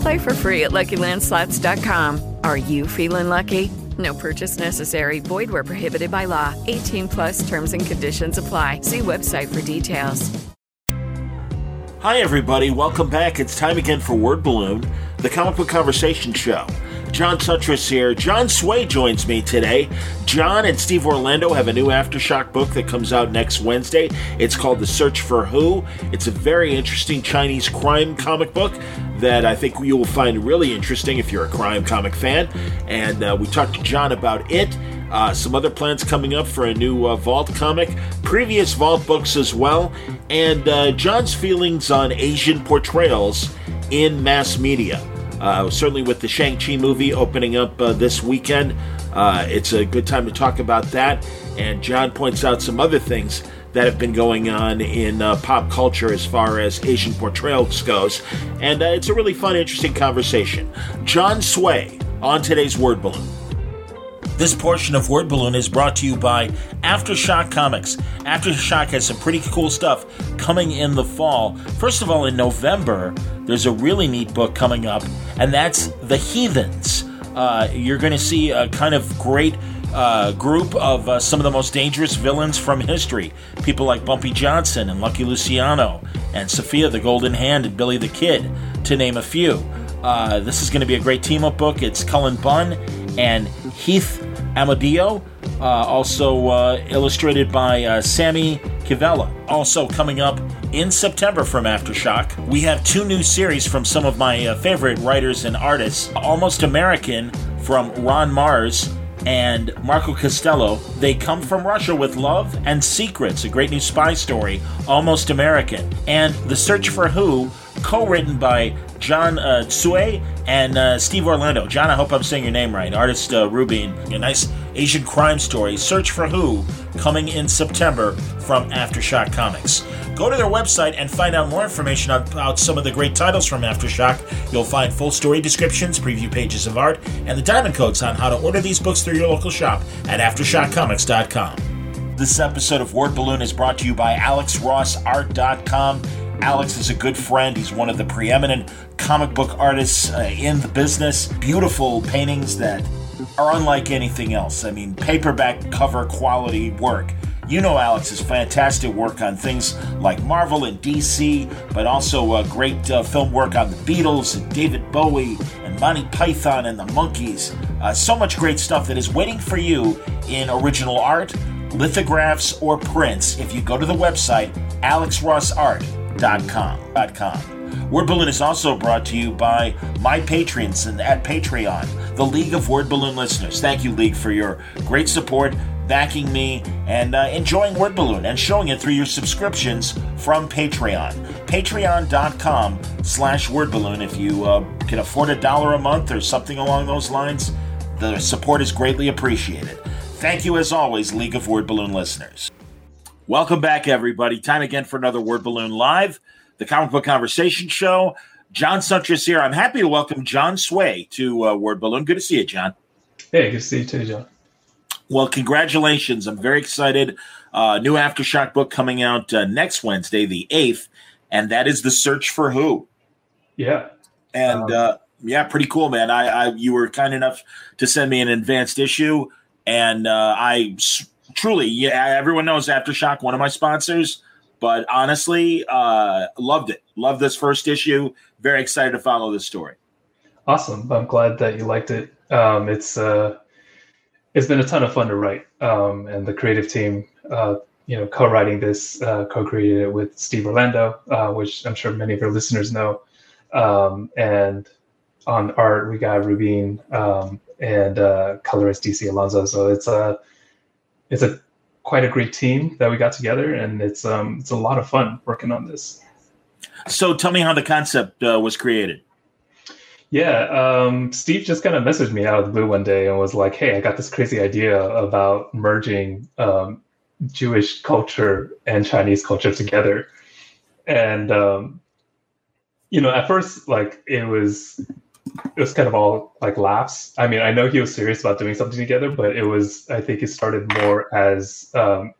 Play for free at LuckyLandSlots.com. Are you feeling lucky? No purchase necessary. Void where prohibited by law. 18 plus terms and conditions apply. See website for details. Hi, everybody. Welcome back. It's time again for Word Balloon, the comic book conversation show. John Siuntres here. John Tsuei joins me today. John and Steve Orlando have a new Aftershock book that comes out next Wednesday. It's called The Search for Hu. It's a very interesting Chinese crime comic book that I think you will find really interesting if you're a crime comic fan. And uh, we talked to John about it. Uh, some other plans coming up for a new uh, Vault comic, previous Vault books as well, and uh, John's feelings on Asian portrayals in mass media. Uh, certainly, with the Shang-Chi movie opening up uh, this weekend, uh, it's a good time to talk about that. And John points out some other things that have been going on in uh, pop culture as far as Asian portrayals goes. And uh, it's a really fun, interesting conversation. John Tsuei on today's Word Balloon. This portion of Word Balloon is brought to you by Aftershock Comics. Aftershock has some pretty cool stuff coming in the fall. First of all, in November, there's a really neat book coming up, and that's The Heathens. Uh, you're going to see a kind of great uh, group of uh, some of the most dangerous villains from history. People like Bumpy Johnson and Lucky Luciano, and Sophia the Golden Hand and Billy the Kid, to name a few. Uh, this is going to be a great team up book. It's Cullen Bunn and Heath Amadio, uh, also uh, illustrated by uh, Sammy Kivella. Also coming up in September from Aftershock, we have two new series from some of my uh, favorite writers and artists. Almost American from Ron Marz and Marco Castiello. They come from Russia with Love and Secrets, a great new spy story, Almost American. And The Search for Hu, co written by John uh, Tsuei and uh, Steve Orlando. John, I hope I'm saying your name right. Artist uh, Rubine. A nice Asian crime story, Search for Hu, coming in September from Aftershock Comics. Go to their website and find out more information about some of the great titles from Aftershock. You'll find full story descriptions, preview pages of art, and the diamond codes on how to order these books through your local shop at AftershockComics.com. This episode of Word Balloon is brought to you by AlexRossArt.com. Alex is a good friend. He's one of the preeminent comic book artists uh, in the business. Beautiful paintings that are unlike anything else. I mean, paperback cover quality work. You know Alex's fantastic work on things like Marvel and DC, but also uh, great uh, film work on the Beatles and David Bowie and Monty Python and the Monkees. Uh, so much great stuff that is waiting for you in original art, lithographs, or prints if you go to the website alexrossart.com. Word Balloon is also brought to you by my patrons and at Patreon, the League of Word Balloon listeners. Thank you, League, for your great support, backing me, and uh, enjoying Word Balloon and showing it through your subscriptions from Patreon. Patreon.com slash Word Balloon. If you uh, can afford a dollar a month or something along those lines, the support is greatly appreciated. Thank you, as always, League of Word Balloon listeners. Welcome back, everybody. Time again for another Word Balloon Live, the comic book conversation show. John Siuntres here. I'm happy to welcome John Tsuei to uh, Word Balloon. Good to see you, John. Hey, good to see you too, John. Well, congratulations. I'm very excited. Uh, new Aftershock book coming out uh, next Wednesday, the 8th, and that is The Search for Hu. Yeah. And Um, uh, yeah, pretty cool, man. I, I You were kind enough to send me an advanced issue, and uh, I s- truly, yeah, everyone knows Aftershock, one of my sponsors, but honestly, uh, loved it. Loved this first issue. Very excited to follow this story. Awesome. I'm glad that you liked it. Um, it's uh, it's been a ton of fun to write, um, and the creative team, uh, you know, co-writing this, uh, co-created it with Steve Orlando, uh, which I'm sure many of your listeners know. Um, and on art, we got Rubine um, and uh, colorist DC Alonso. So it's a it's a quite a great team that we got together, and it's um, it's a lot of fun working on this. So tell me how the concept uh, was created. Yeah, um, Steve just kind of messaged me out of the blue one day and was like, "Hey, I got this crazy idea about merging um, Jewish culture and Chinese culture together." And um, you know, at first, like it was, it was kind of all like laughs. I mean, I know he was serious about doing something together, but it was, I think, it started more as um,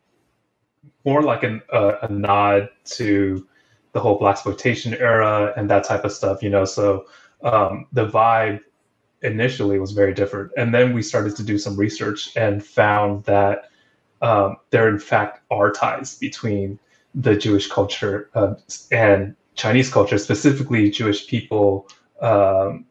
more like an, uh, a nod to the whole black exploitation era and that type of stuff. You know, so um, the vibe initially was very different. And then we started to do some research and found that um, there, in fact, are ties between the Jewish culture uh, and Chinese culture, specifically Jewish people, um,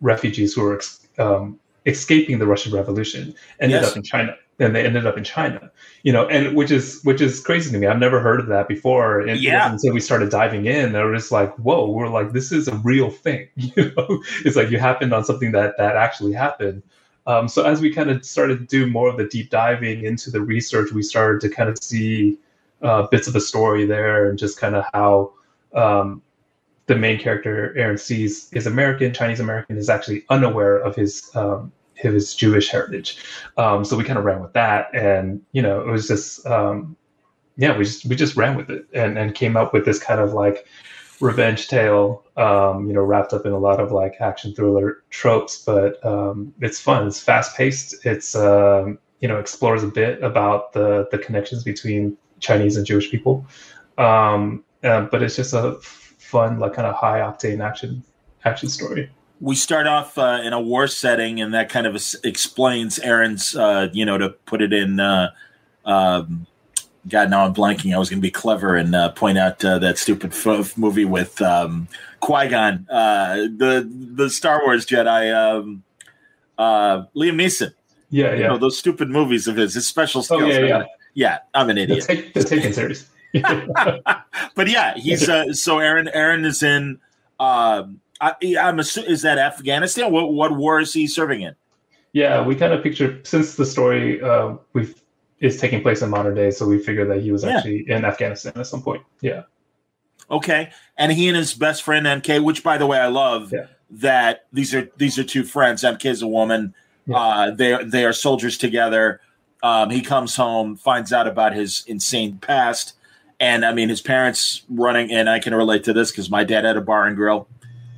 refugees who were ex- um, escaping the Russian Revolution, ended Yes. up in China. And they ended up in China, you know, and which is which is crazy to me. I've never heard of that before. And Yeah. until we started diving in, I was just like, "Whoa!" We're like, "This is a real thing." You know, it's like you happened on something that that actually happened. Um, so as we kind of started to do more of the deep diving into the research, we started to kind of see uh, bits of the story there, and just kind of how um, the main character Aaron sees is American, Chinese American, is actually unaware of his um, his Jewish heritage. Um, so we kind of ran with that, and you know, it was just um, yeah, we just we just ran with it and and came up with this kind of like revenge tale, um, you know, wrapped up in a lot of like action thriller tropes, but um, it's fun. It's fast paced. It's um, you know explores a bit about the the connections between Chinese and Jewish people, um, uh, but it's just a fun like kind of high octane action action story. We start off uh, in a war setting, and that kind of explains Aaron's, uh, you know, to put it in. Uh, um, God, now I'm blanking. I was going to be clever and uh, point out uh, that stupid f- movie with um, Qui Gon, uh, the the Star Wars Jedi, um, uh, Liam Neeson. Yeah, You yeah. know those stupid movies of his. His special skills. Oh, yeah, yeah. Yeah, I'm an The, idiot. take, the Taken series. but yeah, he's uh, so Aaron. Aaron is in. Um, I, I'm assuming is that Afghanistan? What what war is he serving in? Yeah, we kind of picture since the story uh, we is taking place in modern day, so we figured that he was Yeah. actually in Afghanistan at some point. Yeah, Okay, and he and his best friend MK, which by the way I love Yeah. that these are these are two friends. MK is a woman. Yeah. Uh, they they are soldiers together. Um, he comes home, finds out about his insane past, and I mean his parents running. And I can relate to this because my dad had a bar and grill,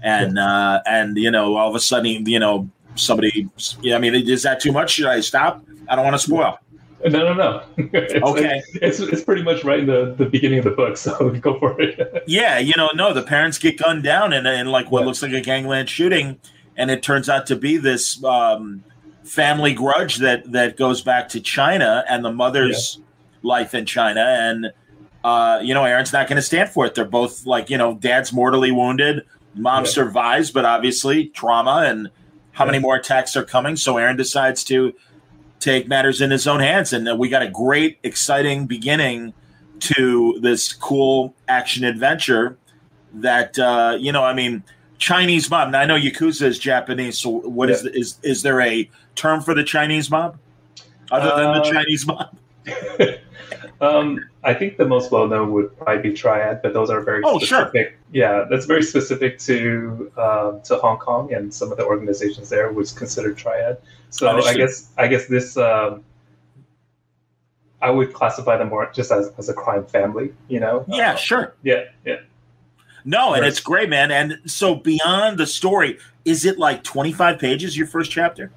and uh, and you know all of a sudden you know somebody. Yeah, I mean is that too much? Should I stop? I don't want to spoil. no, no, no. It's- Okay. it's it's pretty much right in the, the beginning of the book, so go for it. Yeah, you know, no, the parents get gunned down in, in like what Yeah. looks like a gangland shooting, and it turns out to be this um, family grudge that that goes back to China and the mother's life in China, and uh, you know, Aaron's not going to stand for it. They're both like, you know, dad's mortally wounded, mom Yeah. survives, but obviously trauma and how many more attacks are coming. So Aaron decides to take matters in his own hands, and uh, we got a great, exciting beginning to this cool action adventure that uh, you know i mean chinese mob now i know yakuza is japanese so what is Yeah. is is there a term for the chinese mob other than the Uh, chinese mob um, I think the most well known would probably be Triad, but those are very Oh, sure. specific. Yeah, that's very specific to um, to Hong Kong and some of the organizations there was considered Triad. So I guess I guess this um, I would classify them more just as, as a crime family. You know? yeah Uh, sure yeah, yeah. no and it's great man and so beyond the story is it like 25 pages your first chapter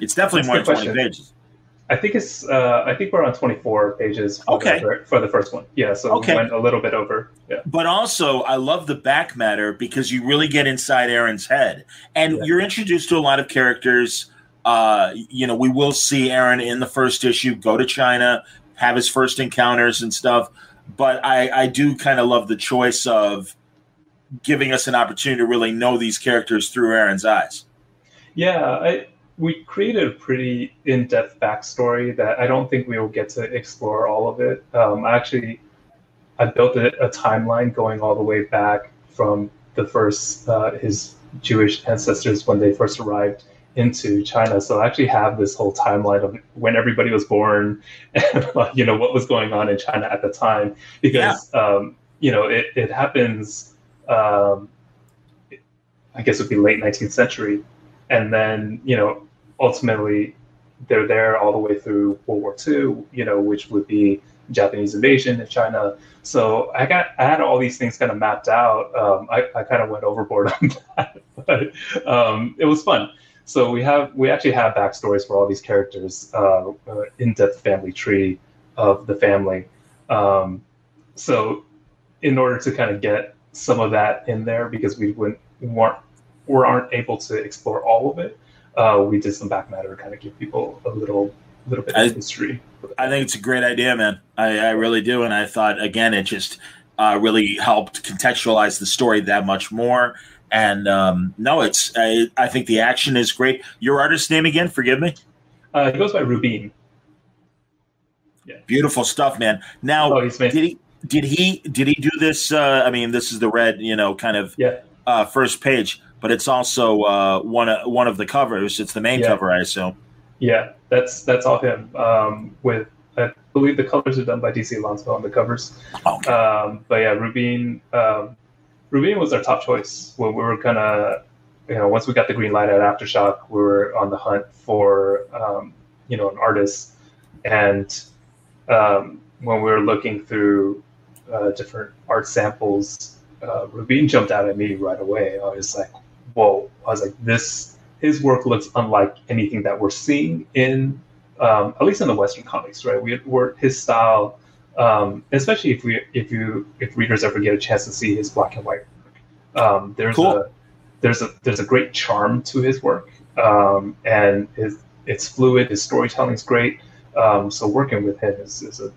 it's definitely That's more than 20 question. pages I think it's uh, I think we're on twenty four pages. For Okay. the, for the first one. Yeah, so Okay. we went a little bit over. Yeah. but also I love the back matter because you really get inside Aaron's head, and Yeah. you're introduced to a lot of characters. Uh, you know, we will see Aaron in the first issue go to China, have his first encounters and stuff. But I, I do kind of love the choice of giving us an opportunity to really know these characters through Aaron's eyes. Yeah, I we created a pretty in-depth backstory that I don't think we will get to explore all of it. Um, I actually, I built a, a, timeline going all the way back from the first uh, his Jewish ancestors when they first arrived into China. So I actually have this whole timeline of when everybody was born and you know what was going on in China at the time because yeah. um, you know it, it happens. Um, I guess it would be late 19th century, and then you know ultimately they're there all the way through World War II. You know, which would be Japanese invasion in China. So I got I had all these things kind of mapped out. Um, I, I kind of went overboard on that, but um, it was fun. So we have we actually have backstories for all these characters, uh, uh, in-depth family tree of the family. Um, so in order to kind of get some of that in there, because we wouldn't weren't or aren't able to explore all of it, uh, we did some back matter to kind of give people a little little bit of history. I think it's a great idea, man. I, I really do, and I thought again, it just uh, really helped contextualize the story that much more. And um, no, it's I, I, think the action is great. Your artist name again? Forgive me. Uh, he goes by Rubine. Yeah. Beautiful stuff, man. Now, oh, did he did he did he do this? Uh, I mean, this is the red, you know, kind of yeah. uh, first page, but it's also uh, one one of the covers. It's the main yeah. cover, I assume. Yeah, that's that's all him. Um, with I believe the colors are done by DC Alonso on the covers. Okay. Um, but yeah, Rubine um, Rubine was our top choice when we were kind of, you know, once we got the green light at Aftershock, we were on the hunt for, um, you know, an artist. And um, when we were looking through uh, different art samples, uh, Rubine jumped out at me right away. I was like, whoa. I was like, this, his work looks unlike anything that we're seeing in, um, at least in the Western comics, right? We, we're, his style um, especially if we if you if readers ever get a chance to see his black and white work. Um, there's cool. a there's a there's a great charm to his work, um, and his, it's fluid. His storytelling is great. Um, so working with him is is a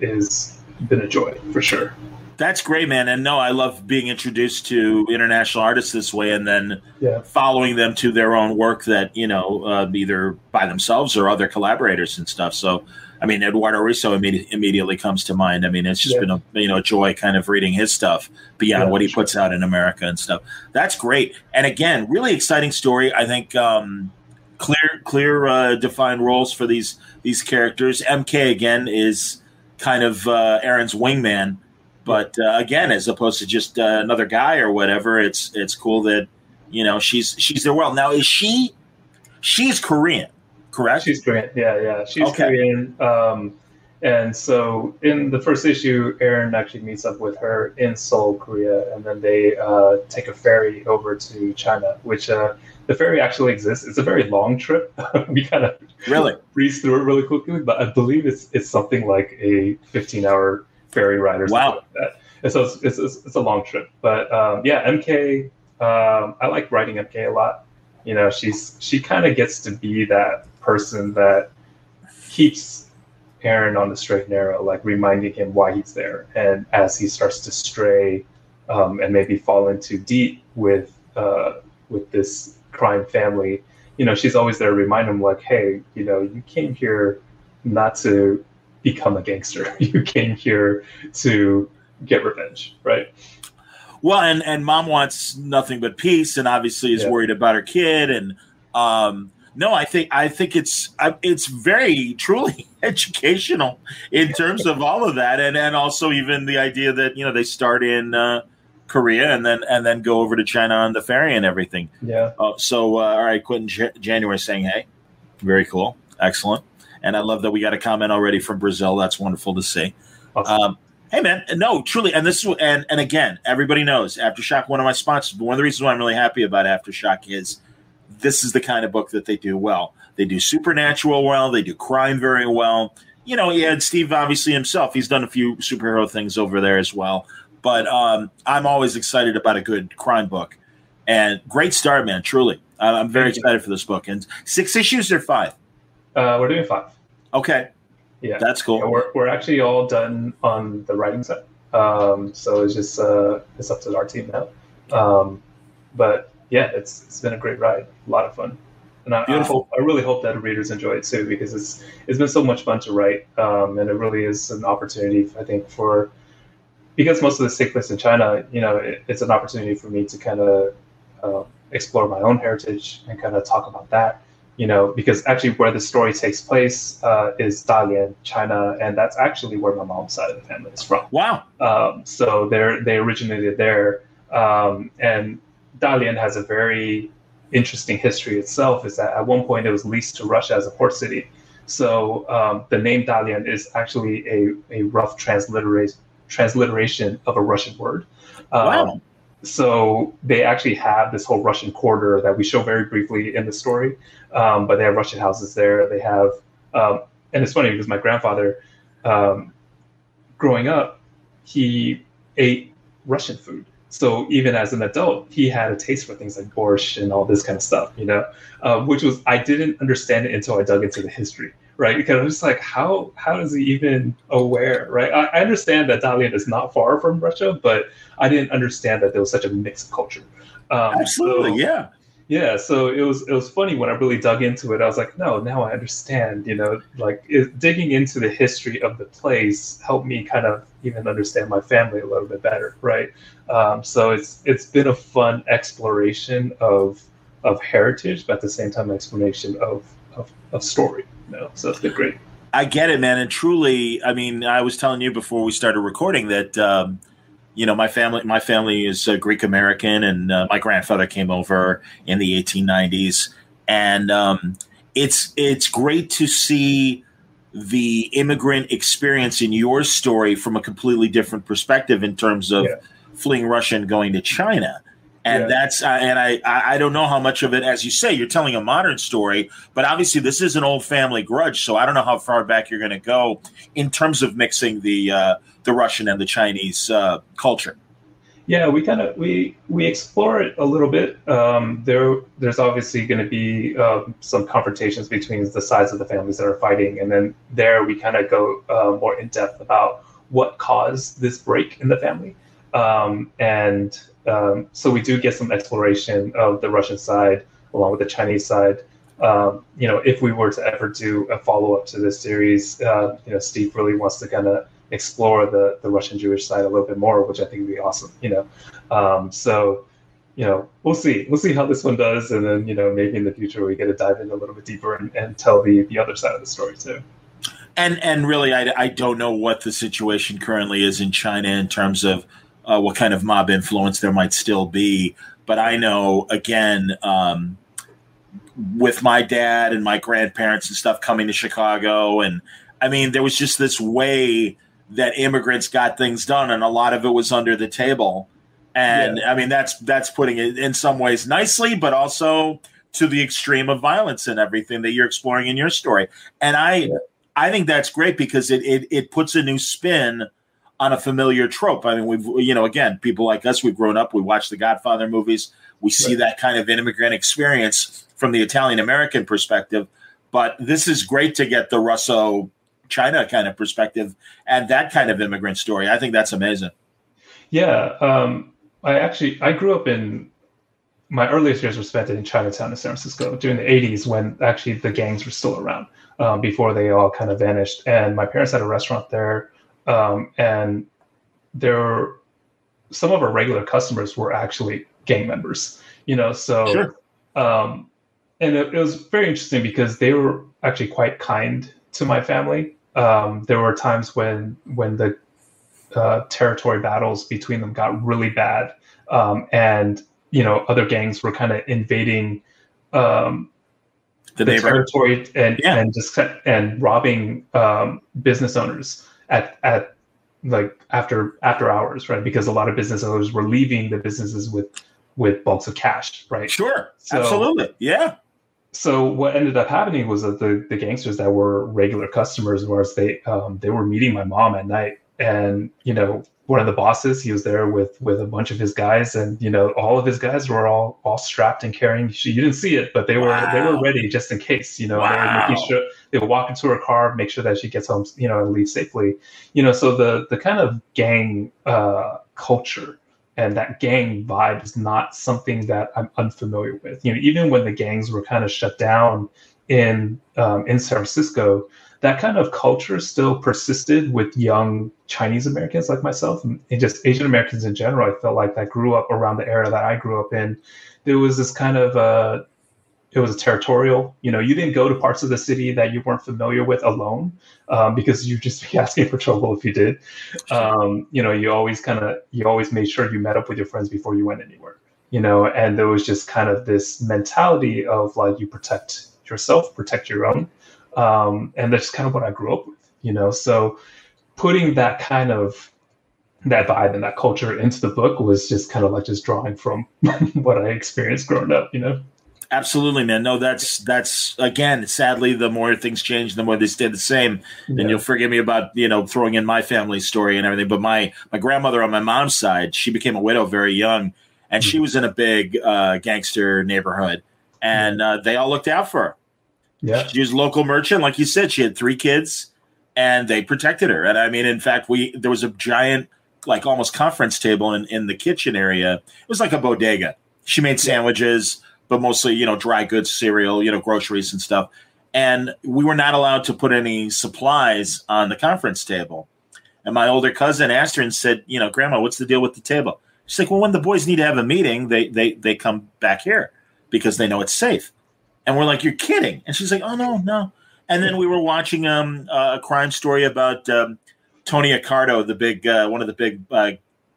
is been a joy for sure. That's great, man. And no, I love being introduced to international artists this way, and then yeah. following them to their own work that you know uh, either by themselves or other collaborators and stuff. So I mean, Eduardo Risso immediately, immediately comes to mind. I mean, it's just yeah. been a you know joy kind of reading his stuff beyond yeah, what he sure. puts out in America and stuff. That's great. And again, really exciting story. I think um, clear clear uh, defined roles for these these characters. MK again is kind of uh, Aaron's wingman, but uh, again, as opposed to just uh, another guy or whatever, it's it's cool that you know she's she's there. Well, now is she? She's Korean correct? She's Korean. Yeah, yeah. She's okay. Korean. Um, and so in the first issue, Aaron actually meets up with her in Seoul, Korea, and then they uh, take a ferry over to China, which uh, the ferry actually exists. It's a very long trip. we kind of really breeze through it really quickly, but I believe it's it's something like a 15 hour ferry ride or something wow. like that. And so it's, it's, it's a long trip. But um, yeah, MK, um, I like writing MK a lot. You know, she's she kind of gets to be that person that keeps Aaron on the straight and narrow, like reminding him why he's there. And as he starts to stray um, and maybe fall into deep with uh, with this crime family, you know, she's always there to remind him, like, hey, you know, you came here not to become a gangster. you came here to get revenge, right? Well, and and mom wants nothing but peace, and obviously is yeah. worried about her kid, and um, no, I think I think it's it's very truly educational in terms of all of that, and and also even the idea that you know they start in uh, Korea and then and then go over to China on the ferry and everything. Yeah. Uh, so uh, all right, Quentin J- January saying, "Hey, very cool, excellent," and I love that we got a comment already from Brazil. That's wonderful to see. Awesome. Um, hey man, no, truly, and this is and and again, everybody knows Aftershock, one of my sponsors. But one of the reasons why I'm really happy about Aftershock is this is the kind of book that they do well. They do supernatural well. They do crime very well. You know, he had Steve obviously himself. He's done a few superhero things over there as well. But um, I'm always excited about a good crime book. And great start, man. Truly, I'm very excited for this book. And six issues or five? Uh, we're doing five. Okay. Yeah, that's cool. Yeah, we're we're actually all done on the writing set. Um, so it's just uh, it's up to our team now. Um, but yeah, it's it's been a great ride. A lot of fun. and I, I, hope I really hope that readers enjoy it too because it's it's been so much fun to write, um, and it really is an opportunity I think for because most of this takes place in China. You know, it, it's an opportunity for me to kind of uh, explore my own heritage and kind of talk about that. You know, because actually where the story takes place uh, is Dalian, China, and that's actually where my mom's side of the family is from. Wow! Um, so they they originated there, um, and Dalian has a very interesting history itself. Is that at one point it was leased to Russia as a port city. So um, the name Dalian is actually a, a rough transliteration transliteration of a Russian word. Um, wow. So they actually have this whole Russian quarter that we show very briefly in the story, um, but they have Russian houses there. They have, um, and it's funny because my grandfather, um, growing up, he ate Russian food. So even as an adult, he had a taste for things like borscht and all this kind of stuff, you know, uh, which was I didn't understand it until I dug into the history, right? Because I was just like, how how is he even aware, right? I, I understand that Dalian is not far from Russia, but I didn't understand that there was such a mixed culture. Um, Absolutely, so, yeah yeah so it was it was funny when i really dug into it i was like no now i understand you know like it, digging into the history of the place helped me kind of even understand my family a little bit better right um, so it's it's been a fun exploration of of heritage but at the same time explanation of of, of story know so it's been great i get it man and truly i mean i was telling you before we started recording that um, you know, my family my family is uh, Greek American, and uh, my grandfather came over in the 1890s, and um, it's it's great to see the immigrant experience in your story from a completely different perspective in terms of yeah. fleeing Russia and going to China. And yeah. that's uh, and I I don't know how much of it, as you say, you're telling a modern story, but obviously this is an old family grudge. So I don't know how far back you're going to go in terms of mixing the uh, the Russian and the Chinese uh, culture. Yeah, we kind of we we explore it a little bit. Um, there, there's obviously going to be uh, some confrontations between the sides of the families that are fighting, and then there we kind of go uh, more in depth about what caused this break in the family, um, and um, so we do get some exploration of the Russian side along with the Chinese side. Um, you know, if we were to ever do a follow up to this series, uh, you know, Steve really wants to kind of explore the the Russian Jewish side a little bit more, which I think would be awesome. You know, um, so you know we'll see we'll see how this one does, and then you know maybe in the future we get to dive in a little bit deeper and, and tell the the other side of the story too. And and really, I, I don't know what the situation currently is in China in terms of uh, what kind of mob influence there might still be. But I know again. Um, with my dad and my grandparents and stuff coming to Chicago and I mean there was just this way that immigrants got things done, and a lot of it was under the table. And yeah. I mean, that's that's putting it in some ways nicely, but also to the extreme of violence and everything that you're exploring in your story. And I, yeah. I think that's great because it, it it puts a new spin on a familiar trope. I mean, we've you know, again, people like us, we've grown up, we watch the Godfather movies, we see right. that kind of immigrant experience from the Italian American perspective. But this is great to get the Russo China kind of perspective and that kind of immigrant story. I think that's amazing. Yeah, um, I actually I grew up in my earliest years were spent in Chinatown in San Francisco during the 80s when actually the gangs were still around um, before they all kind of vanished. And my parents had a restaurant there, um, and there were, some of our regular customers were actually gang members. You know, so sure. um, and it, it was very interesting because they were actually quite kind to my family um, there were times when when the uh, territory battles between them got really bad, um, and you know other gangs were kind of invading um, the, the territory and yeah. and just and robbing um, business owners at at like after after hours, right? Because a lot of business owners were leaving the businesses with with bulks of cash, right? Sure, so, absolutely, yeah so what ended up happening was that the, the gangsters that were regular customers was they um, they were meeting my mom at night and you know one of the bosses he was there with with a bunch of his guys and you know all of his guys were all all strapped and carrying you didn't see it but they were wow. they were ready just in case you know wow. they were making sure they would walk into her car make sure that she gets home you know and leave safely you know so the the kind of gang uh, culture and that gang vibe is not something that I'm unfamiliar with. You know, even when the gangs were kind of shut down in um, in San Francisco, that kind of culture still persisted with young Chinese Americans like myself and, just Asian Americans in general. I felt like that grew up around the era that I grew up in. There was this kind of uh, it was territorial. You know, you didn't go to parts of the city that you weren't familiar with alone um, because you'd just be asking for trouble if you did. Um, you know, you always kind of you always made sure you met up with your friends before you went anywhere. You know, and there was just kind of this mentality of like you protect yourself, protect your own, um, and that's kind of what I grew up with. You know, so putting that kind of that vibe and that culture into the book was just kind of like just drawing from what I experienced growing up. You know. Absolutely, man. No, that's that's again. Sadly, the more things change, the more they stay the same. Yeah. And you'll forgive me about you know throwing in my family story and everything. But my my grandmother on my mom's side, she became a widow very young, and mm-hmm. she was in a big uh, gangster neighborhood, and uh, they all looked out for her. Yeah, she was a local merchant, like you said. She had three kids, and they protected her. And I mean, in fact, we there was a giant, like almost conference table in in the kitchen area. It was like a bodega. She made sandwiches but mostly, you know, dry goods, cereal, you know, groceries and stuff. And we were not allowed to put any supplies on the conference table. And my older cousin asked her and said, you know, Grandma, what's the deal with the table? She's like, well, when the boys need to have a meeting, they they they come back here because they know it's safe. And we're like, you're kidding. And she's like, oh no, no. And then we were watching um, a crime story about um, Tony Accardo, the big uh, one of the big uh,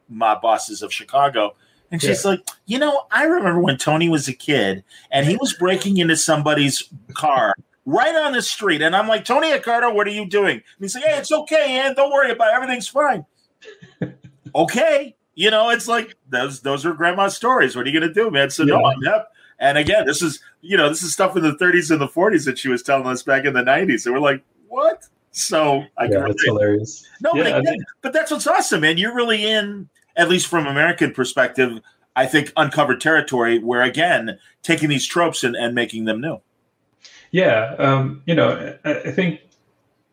mob bosses of Chicago, and she's yeah. like, you know, I remember when Tony was a kid and he was breaking into somebody's car right on the street. And I'm like, Tony Accardo, what are you doing? And he's like, hey, it's okay, and don't worry about it. Everything's fine. okay. You know, it's like those those are grandma's stories. What are you gonna do, man? So yeah. no, I'm yep. And again, this is you know, this is stuff in the 30s and the 40s that she was telling us back in the 90s. And we're like, what? So I yeah, that's hilarious. No, yeah, but, again, but that's what's awesome, man. You're really in at least from American perspective, I think uncovered territory where again taking these tropes and, and making them new. Yeah, um, you know, I, I, think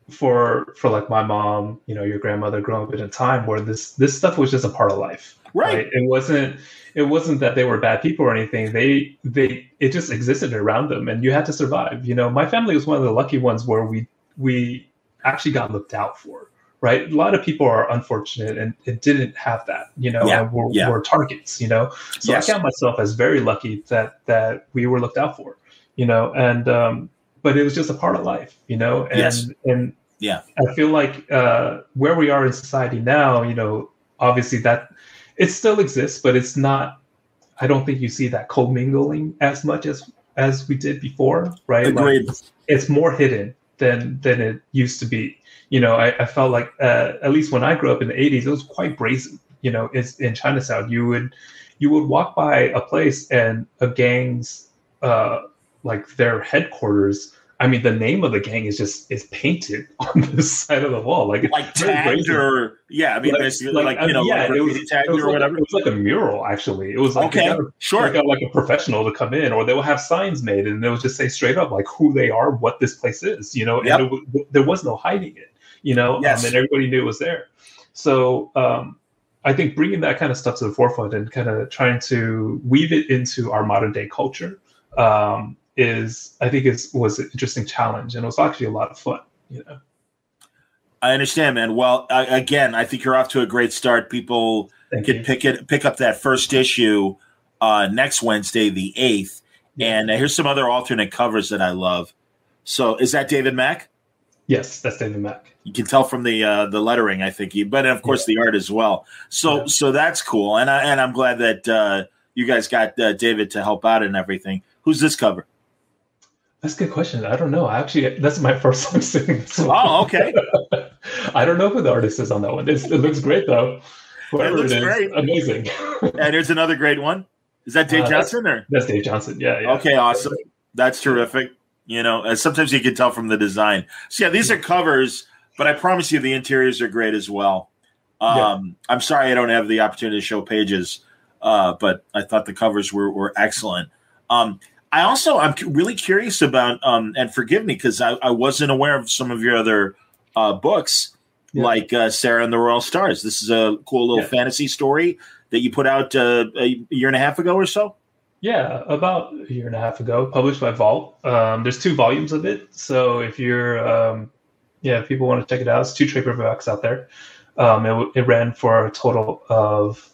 for for like my mom, you know, your grandmother growing up in a time where this this stuff was just a part of life. Right. right. It wasn't it wasn't that they were bad people or anything. They they it just existed around them and you had to survive. You know, my family was one of the lucky ones where we we actually got looked out for right? A lot of people are unfortunate and it didn't have that, you know, yeah, we're, yeah. we're, targets, you know. So yes. I count myself as very lucky that that we were looked out for, you know, and um, but it was just a part of life, you know, and yes. and yeah, I feel like uh, where we are in society now, you know, obviously that it still exists, but it's not. I don't think you see that commingling as much as as we did before, right? Agreed. Like it's, more hidden than than it used to be you know, I, I felt like uh, at least when I grew up in the '80s, it was quite brazen. You know, it's in Chinatown. You would you would walk by a place and a gang's uh, like their headquarters. I mean, the name of the gang is just is painted on the side of the wall, like like tagged or yeah. I mean, like, basically like, like you know, yeah, like it was, tagged it was or like, whatever. It was like a mural, actually. It was like okay, got, sure. They got like a professional to come in, or they will have signs made, and they will just say straight up like who they are, what this place is, you know. Yep. And it, there was no hiding it you know, um, yes. um, and everybody knew it was there. So um, I think bringing that kind of stuff to the forefront and kind of trying to weave it into our modern day culture um, is, I think, is was an interesting challenge, and it was actually a lot of fun. You know. I understand, man. Well, I, again, I think you're off to a great start. People Thank can you. pick it, pick up that first issue uh, next Wednesday, the eighth. Yeah. And uh, here's some other alternate covers that I love. So, is that David Mack? Yes, that's David Mack. You can tell from the uh, the lettering, I think, he, but of course yeah. the art as well. So yeah. so that's cool, and I and I'm glad that uh, you guys got uh, David to help out and everything. Who's this cover? That's a good question. I don't know. I actually, that's my first time seeing this one. Oh, okay. I don't know who the artist is on that one. It's, it looks great though. Whoever it looks it is, great. amazing. and here's another great one. Is that Dave uh, Johnson or that's Dave Johnson? Yeah. yeah. Okay, awesome. That's terrific. You know, sometimes you can tell from the design. So yeah, these are covers, but I promise you the interiors are great as well. Um, yeah. I'm sorry I don't have the opportunity to show pages, uh, but I thought the covers were were excellent. Um, I also I'm really curious about, um, and forgive me because I, I, wasn't aware of some of your other uh, books. Yeah. like uh, Sera and the Royal Stars. This is a cool little Yeah. fantasy story that you put out uh, a year and a half ago or so. Yeah, about a year and a half ago, published by Vault. Um, there's two volumes of it, so if you're, um, yeah, if people want to check it out, it's two trade paperbacks out there. Um, it, it ran for a total of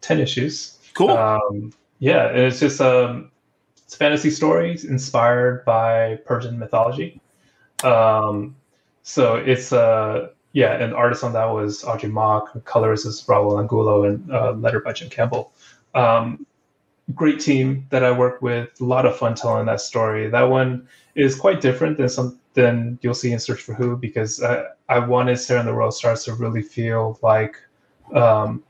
ten issues. Cool. Um, yeah, and it's just um, it's fantasy stories inspired by Persian mythology. Um, so it's uh, yeah, the artist on that was Audrey Mok, colorist is Raul Angulo, and uh, letter by Jim Campbell. Um, great team that I worked with. A lot of fun telling that story. That one is quite different than some than you'll see in Search for Hu because I, I wanted Sera and the Royal Stars to really feel like um,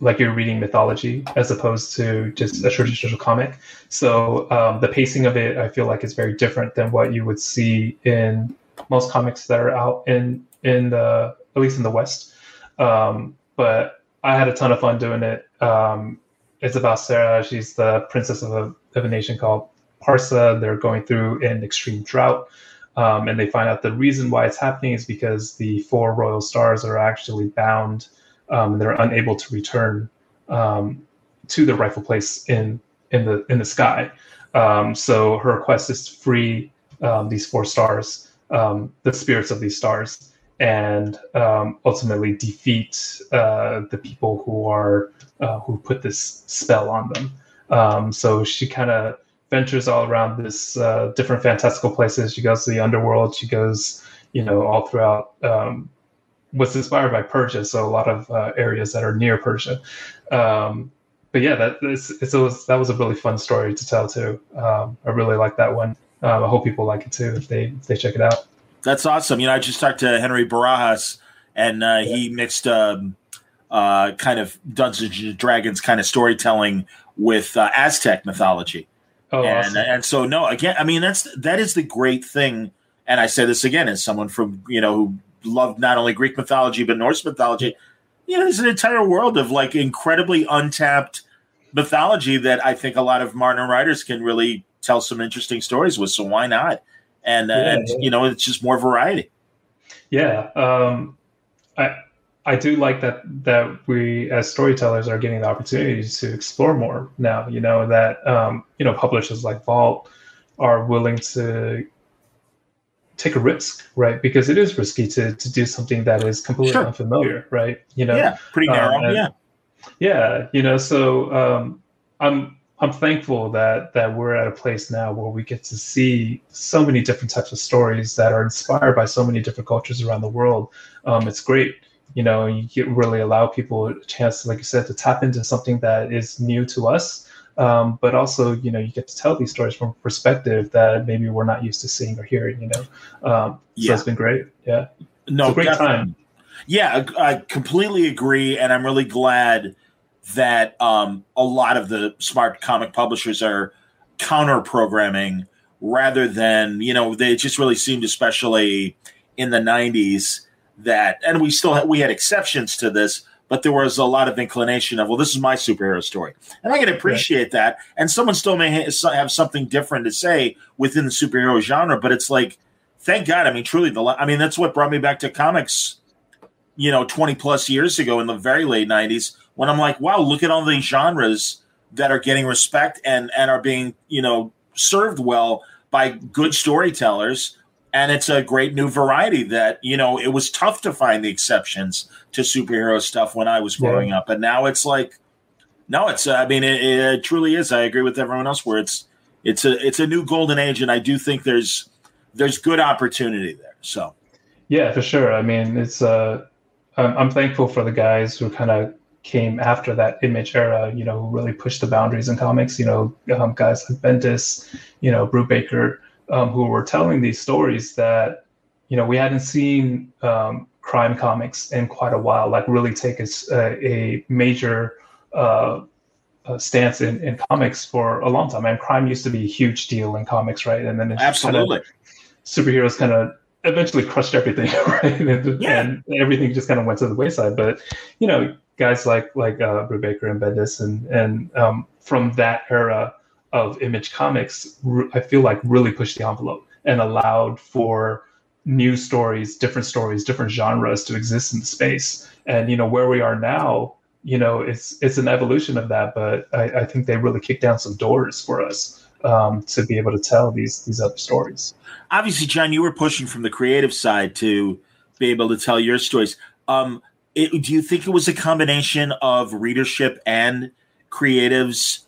like you're reading mythology as opposed to just a traditional comic. So um, the pacing of it, I feel like, is very different than what you would see in most comics that are out in in the at least in the West. Um, but I had a ton of fun doing it. Um, it's about Sera. She's the princess of a, of a nation called Parsa. They're going through an extreme drought. Um, and they find out the reason why it's happening is because the four royal stars are actually bound um, they're unable to return um, to their rightful place in in the in the sky. Um, so her quest is to free um, these four stars, um, the spirits of these stars, and um, ultimately defeat uh, the people who are uh, who put this spell on them. So she kind of ventures all around this uh, different fantastical places. She goes to the underworld. She goes, you know, all throughout. Um, was inspired by Persia, so a lot of uh, areas that are near Persia. Um, but yeah, that it's, it's, it was that was a really fun story to tell too. Um, I really like that one. Um, I hope people like it too if they if they check it out. That's awesome. You know, I just talked to Henry Barajas, and uh, he mixed um, uh, kind of Dungeons and Dragons kind of storytelling with uh, Aztec mythology. Oh, and awesome. and so no, again, I mean that's that is the great thing. And I say this again as someone from you know who loved not only Greek mythology but Norse mythology. You know, there's an entire world of like incredibly untapped mythology that I think a lot of modern writers can really tell some interesting stories with. So why not? And, uh, Yeah, and yeah. you know, it's just more variety. Yeah, um, I I do like that that we as storytellers are getting the opportunity to explore more now. You know that um, you know publishers like Vault are willing to take a risk, right? Because it is risky to to do something that is completely Sure. unfamiliar, right? You know, Yeah, pretty Um, narrow. and- yeah, yeah you know so um i'm i'm thankful that that we're at a place now where we get to see so many different types of stories that are inspired by so many different cultures around the world um it's great you know you really allow people a chance like you said to tap into something that is new to us um, but also you know you get to tell these stories from a perspective that maybe we're not used to seeing or hearing you know um, so Yeah. it's been great yeah no, great definitely. time Yeah, I I completely agree, and I'm really glad that um, a lot of the smart comic publishers are counter programming rather than you know they just really seemed, especially in the '90s, that and we still had, we had exceptions to this, but there was a lot of inclination of well, this is my superhero story, and I can appreciate that, and someone still may ha- have something different to say within the superhero genre, but it's like. Thank God. I mean, truly, the. I mean, that's what brought me back to comics you know 20 plus years ago in the very late 90s when i'm like wow look at all these genres that are getting respect and and are being you know served well by good storytellers and it's a great new variety that you know it was tough to find the exceptions to superhero stuff when i was growing up and now it's like no it's i mean it, it truly is i agree with everyone else where it's it's a it's a new golden age and i do think there's there's good opportunity there so Yeah, for sure. I mean, it's uh, I'm, I'm thankful for the guys who kind of came after that image era. You know, who really pushed the boundaries in comics. You know, um, guys like Bendis, you know, Brubaker, um, who were telling these stories that you know we hadn't seen um, crime comics in quite a while. Like really take a, a major uh, uh, stance in, in comics for a long time. And crime used to be a huge deal in comics, right? And then just kinda- absolutely superheroes kind of eventually crushed everything, right? And, Yeah. and everything just kind of went to the wayside. But you know, guys like like uh, Brubaker and Bendis, and and um, from that era of Image Comics, I feel like really pushed the envelope and allowed for new stories, different stories, different genres to exist in the space. And you know where we are now, you know, it's it's an evolution of that. But I, I think they really kicked down some doors for us um, to be able to tell these these other stories. Obviously, John, you were pushing from the creative side to be able to tell your stories. Um, it, do you think it was a combination of readership and creatives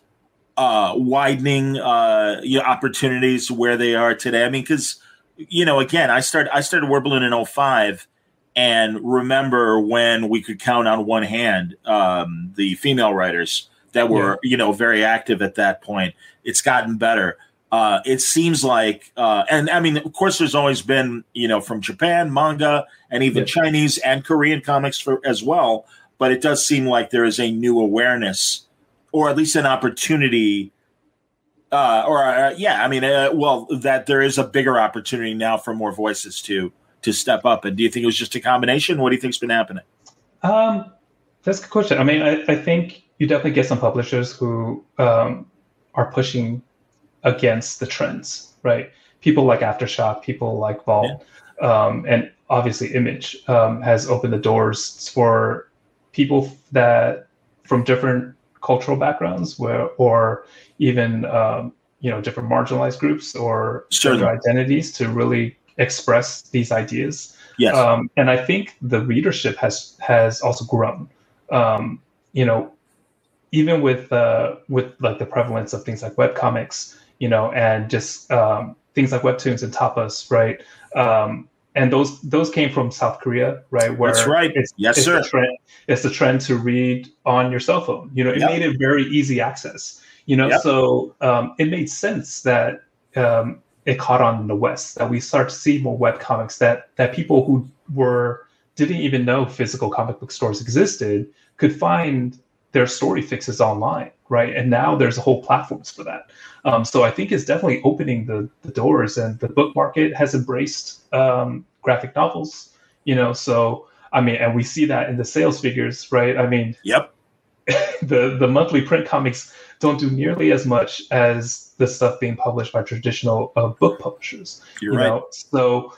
uh, widening uh, you know, opportunities where they are today? I mean, because you know, again, I started I started Balloon in 05 and remember when we could count on one hand um, the female writers that were yeah. you know very active at that point. It's gotten better. Uh, it seems like, uh, and I mean, of course, there's always been, you know, from Japan manga and even yeah. Chinese and Korean comics for as well. But it does seem like there is a new awareness, or at least an opportunity, uh, or uh, yeah, I mean, uh, well, that there is a bigger opportunity now for more voices to to step up. And do you think it was just a combination? What do you think's been happening? Um, that's a good question. I mean, I, I think you definitely get some publishers who um, are pushing against the trends, right? People like Aftershock, people like Vault, yeah. um, and obviously Image um, has opened the doors for people that from different cultural backgrounds, where or even um, you know different marginalized groups or gender identities to really express these ideas. Yes, um, and I think the readership has has also grown. Um, you know, even with uh, with like the prevalence of things like web comics, you know, and just um, things like webtoons and tapas, right? Um, and those those came from South Korea, right? Where That's right. It's, yes, it's sir. The trend, it's the trend to read on your cell phone. You know, it yep. made it very easy access. You know, yep. so um, it made sense that um, it caught on in the West. That we start to see more web comics. That that people who were didn't even know physical comic book stores existed could find their story fixes online, right? And now there's a whole platforms for that. Um, so I think it's definitely opening the, the doors, and the book market has embraced um, graphic novels. You know, so I mean, and we see that in the sales figures, right? I mean, yep. the the monthly print comics don't do nearly as much as the stuff being published by traditional uh, book publishers. You're you right. Know? So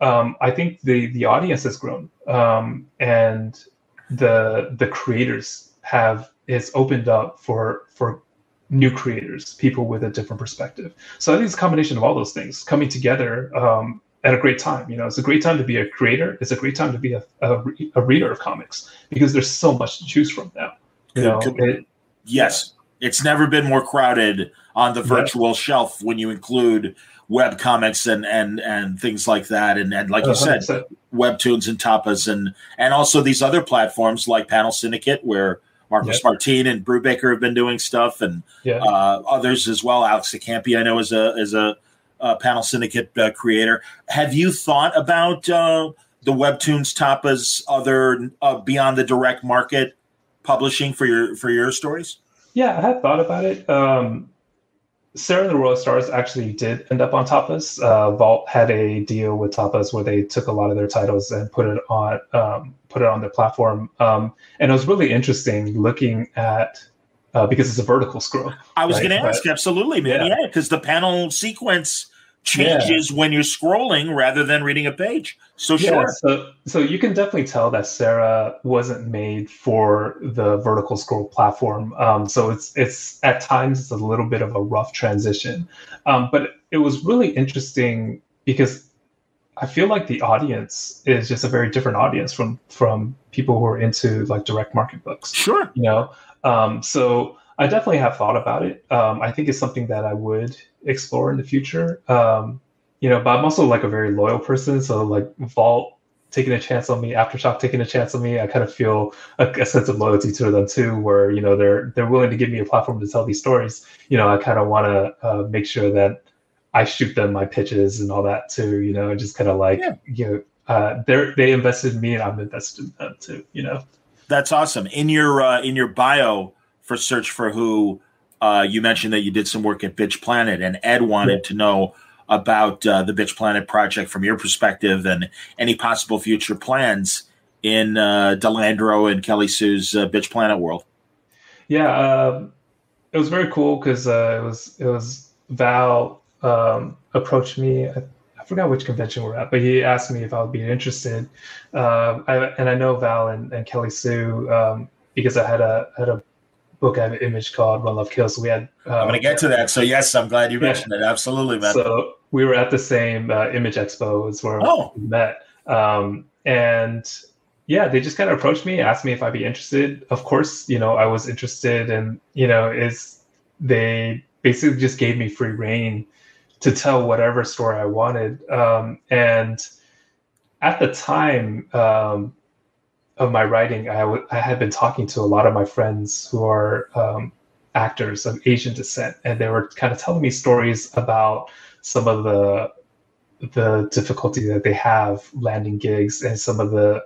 um, I think the the audience has grown, um, and the the creators have is opened up for for new creators, people with a different perspective. So I think it's a combination of all those things coming together um, at a great time. You know, it's a great time to be a creator. It's a great time to be a, a, a reader of comics because there's so much to choose from now. You know, it, yes, it's never been more crowded on the virtual yeah. shelf when you include web comics and and and things like that and and like you 100%. said webtoons and tapas and and also these other platforms like panel syndicate where Marcos yep. Martin and Brubaker have been doing stuff, and yeah. uh, others as well. Alex de Campi, I know, is a is a, a panel syndicate uh, creator. Have you thought about uh, the Webtoons Tapas other uh, beyond the direct market publishing for your for your stories? Yeah, I have thought about it. Um, Sera and the Royal Stars actually did end up on Tapas. Uh, Vault had a deal with Tapas where they took a lot of their titles and put it on um, put it on their platform. Um, and it was really interesting looking at uh, because it's a vertical scroll. I was right? going to ask, but, absolutely, man. Yeah, because yeah, the panel sequence changes yeah. when you're scrolling rather than reading a page. So yeah, sure. So, so you can definitely tell that Sera wasn't made for the vertical scroll platform. Um, so it's it's at times it's a little bit of a rough transition, um, but it was really interesting because I feel like the audience is just a very different audience from from people who are into like direct market books. Sure. You know, um, so I definitely have thought about it. Um, I think it's something that I would explore in the future. Um, you know, but I'm also like a very loyal person, so like Vault taking a chance on me, Aftershock taking a chance on me, I kind of feel a, a, sense of loyalty to them too, where you know they're they're willing to give me a platform to tell these stories. You know, I kind of want to uh, make sure that I shoot them my pitches and all that too. You know, just kind of like yeah. you know, uh, they they invested in me and I'm invested in them too. You know, that's awesome. In your uh, in your bio for Search for Hu, uh, you mentioned that you did some work at Bitch Planet, and Ed wanted yeah. to know about uh, the Bitch Planet project from your perspective and any possible future plans in uh, De Landro and Kelly Sue's uh, Bitch Planet world. Yeah, um, it was very cool because uh, it was it was Val um, approached me. I, I, forgot which convention we're at, but he asked me if I would be interested. Uh, I, and I know Val and, and Kelly Sue um, because I had a had a book I have an image called Run Love Kills. So we had. Uh, I'm going to get to that. So yes, I'm glad you mentioned yeah. it. Absolutely, man. So we were at the same uh, Image Expo is where oh. we met, um, and yeah, they just kind of approached me, asked me if I'd be interested. Of course, you know I was interested, and you know is they basically just gave me free reign to tell whatever story I wanted. Um, and at the time um, of my writing, I, w- I had been talking to a lot of my friends who are um, actors of Asian descent, and they were kind of telling me stories about some of the the difficulty that they have landing gigs and some of the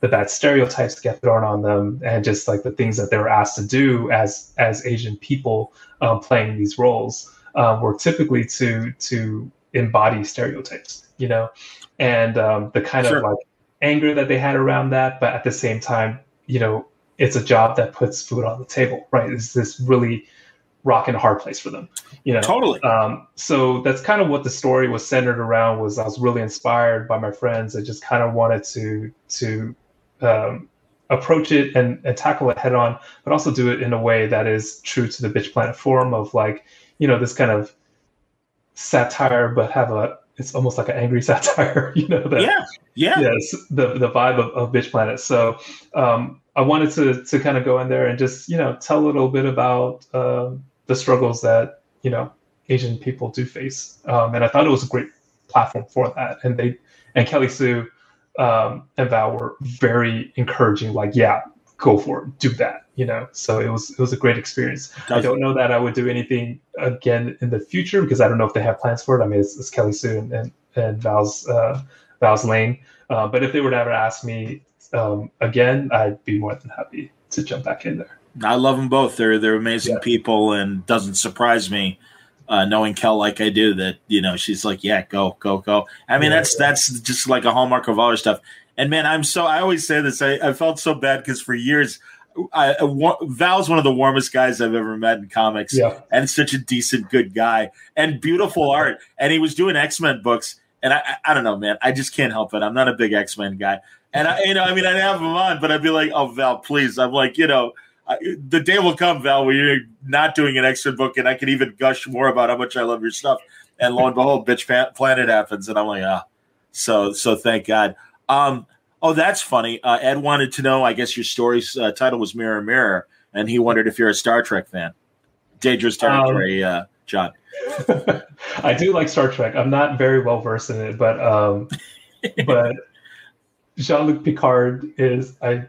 the bad stereotypes that get thrown on them and just like the things that they were asked to do as as asian people um, playing these roles um, were typically to to embody stereotypes, you know, and um, the kind sure. of like anger that they had around that, but at the same time, you know, it's a job that puts food on the table, right? It's this really rock and hard place for them, you know. Totally. Um, so that's kind of what the story was centered around. Was I was really inspired by my friends. I just kind of wanted to to um, approach it and, and tackle it head on, but also do it in a way that is true to the Bitch Planet form of like you know this kind of satire, but have a it's almost like an angry satire. You know that yeah yeah yes the the vibe of, of Bitch Planet. So um, I wanted to to kind of go in there and just you know tell a little bit about um, the struggles that you know Asian people do face, um, and I thought it was a great platform for that. And they and Kelly Sue um, and Val were very encouraging. Like, yeah, go for it, do that. You know, so it was it was a great experience. I don't know that I would do anything again in the future because I don't know if they have plans for it. I mean, it's, it's Kelly Sue and, and, and Val's uh, Val's lane. Uh, but if they were to ever ask me um, again, I'd be more than happy to jump back in there. I love them both. They're they're amazing yeah. people, and doesn't surprise me uh, knowing Kel like I do that you know she's like, yeah, go, go, go. I mean, yeah, that's yeah. that's just like a hallmark of all her stuff. And man, I'm so I always say this. I, I felt so bad because for years, I, I, Val's one of the warmest guys I've ever met in comics, yeah. and such a decent, good guy, and beautiful art. And he was doing X Men books, and I, I don't know, man, I just can't help it. I'm not a big X Men guy, and I, you know, I mean, I'd have him on, but I'd be like, oh, Val, please. I'm like, you know, I, the day will come, Val, where you're not doing an X Men book, and I can even gush more about how much I love your stuff. And lo and behold, bitch planet happens, and I'm like, ah, so so thank God. Um, oh, that's funny. Uh, Ed wanted to know. I guess your story's uh, title was Mirror Mirror, and he wondered if you're a Star Trek fan. Dangerous territory, um, uh, John. I do like Star Trek. I'm not very well versed in it, but um, but Jean Luc Picard is I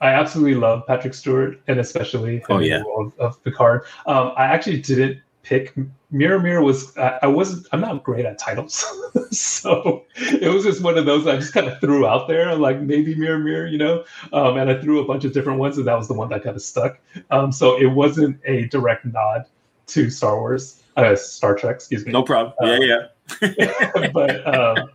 I absolutely love Patrick Stewart and especially oh yeah of, of Picard. Um, I actually didn't pick Mirror Mirror was I, I wasn't I'm not great at titles, so it was just one of those I just kind of threw out there like maybe Mirror Mirror, you know, um, and I threw a bunch of different ones and that was the one that kind of stuck. Um, so it wasn't a direct nod to Star Wars, uh, Star Trek, excuse me. No problem. Uh, yeah, yeah. but um,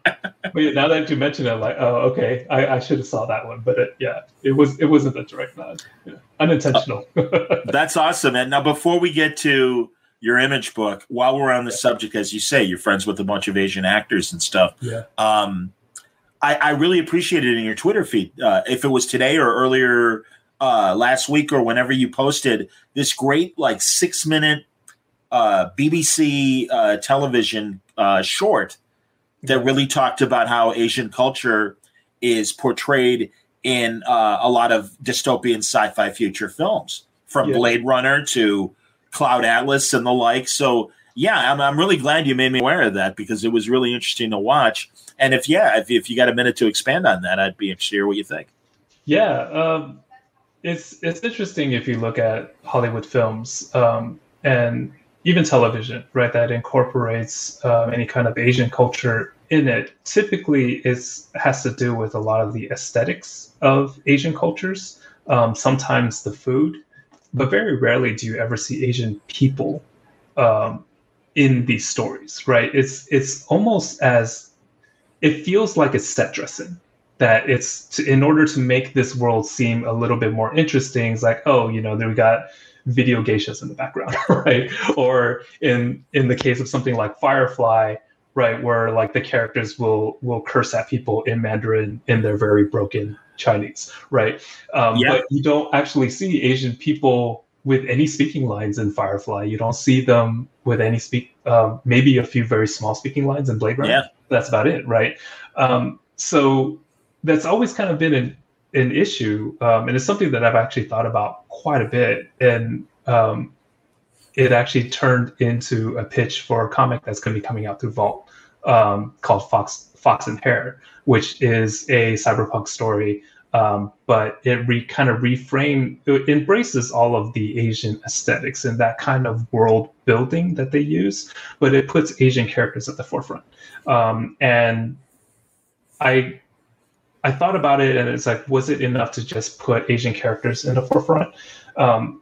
but yeah, now that you mention it, like oh okay, I, I should have saw that one, but it, yeah, it was it wasn't a direct nod, yeah. unintentional. Uh, that's awesome. And now before we get to your image book while we're on the subject as you say you're friends with a bunch of asian actors and stuff. Yeah. Um i i really appreciate it in your twitter feed. Uh, if it was today or earlier uh last week or whenever you posted this great like six minute uh bbc uh television uh short that really talked about how asian culture is portrayed in uh, a lot of dystopian sci-fi future films from yeah. blade runner to Cloud Atlas and the like. So yeah, I'm, I'm really glad you made me aware of that because it was really interesting to watch. And if yeah, if, if you got a minute to expand on that, I'd be interested to hear what you think. Yeah, um, it's it's interesting if you look at Hollywood films um, and even television, right? That incorporates um, any kind of Asian culture in it. Typically, it has to do with a lot of the aesthetics of Asian cultures. Um, sometimes the food, but very rarely do you ever see Asian people um, in these stories, right? It's it's almost as it feels like it's set dressing that it's to, in order to make this world seem a little bit more interesting. It's like, oh, you know, there we got video geishas in the background, right? Or in in the case of something like Firefly, right? Where like the characters will will curse at people in Mandarin in their very broken Chinese, right? Um, Yeah. But you don't actually see Asian people with any speaking lines in Firefly. You don't see them with any speak, um, maybe a few very small speaking lines in Blade Runner. Yeah. That's about it, right? Um, so that's always kind of been an, an issue, um, and it's something that I've actually thought about quite a bit. And um, it actually turned into a pitch for a comic that's going to be coming out through Vault um, called Fox Fox and Hare, which is a cyberpunk story. Um, but it re, kind of reframe it embraces all of the Asian aesthetics and that kind of world building that they use, but it puts Asian characters at the forefront. Um, and I I thought about it and it's like, was it enough to just put Asian characters in the forefront? Um,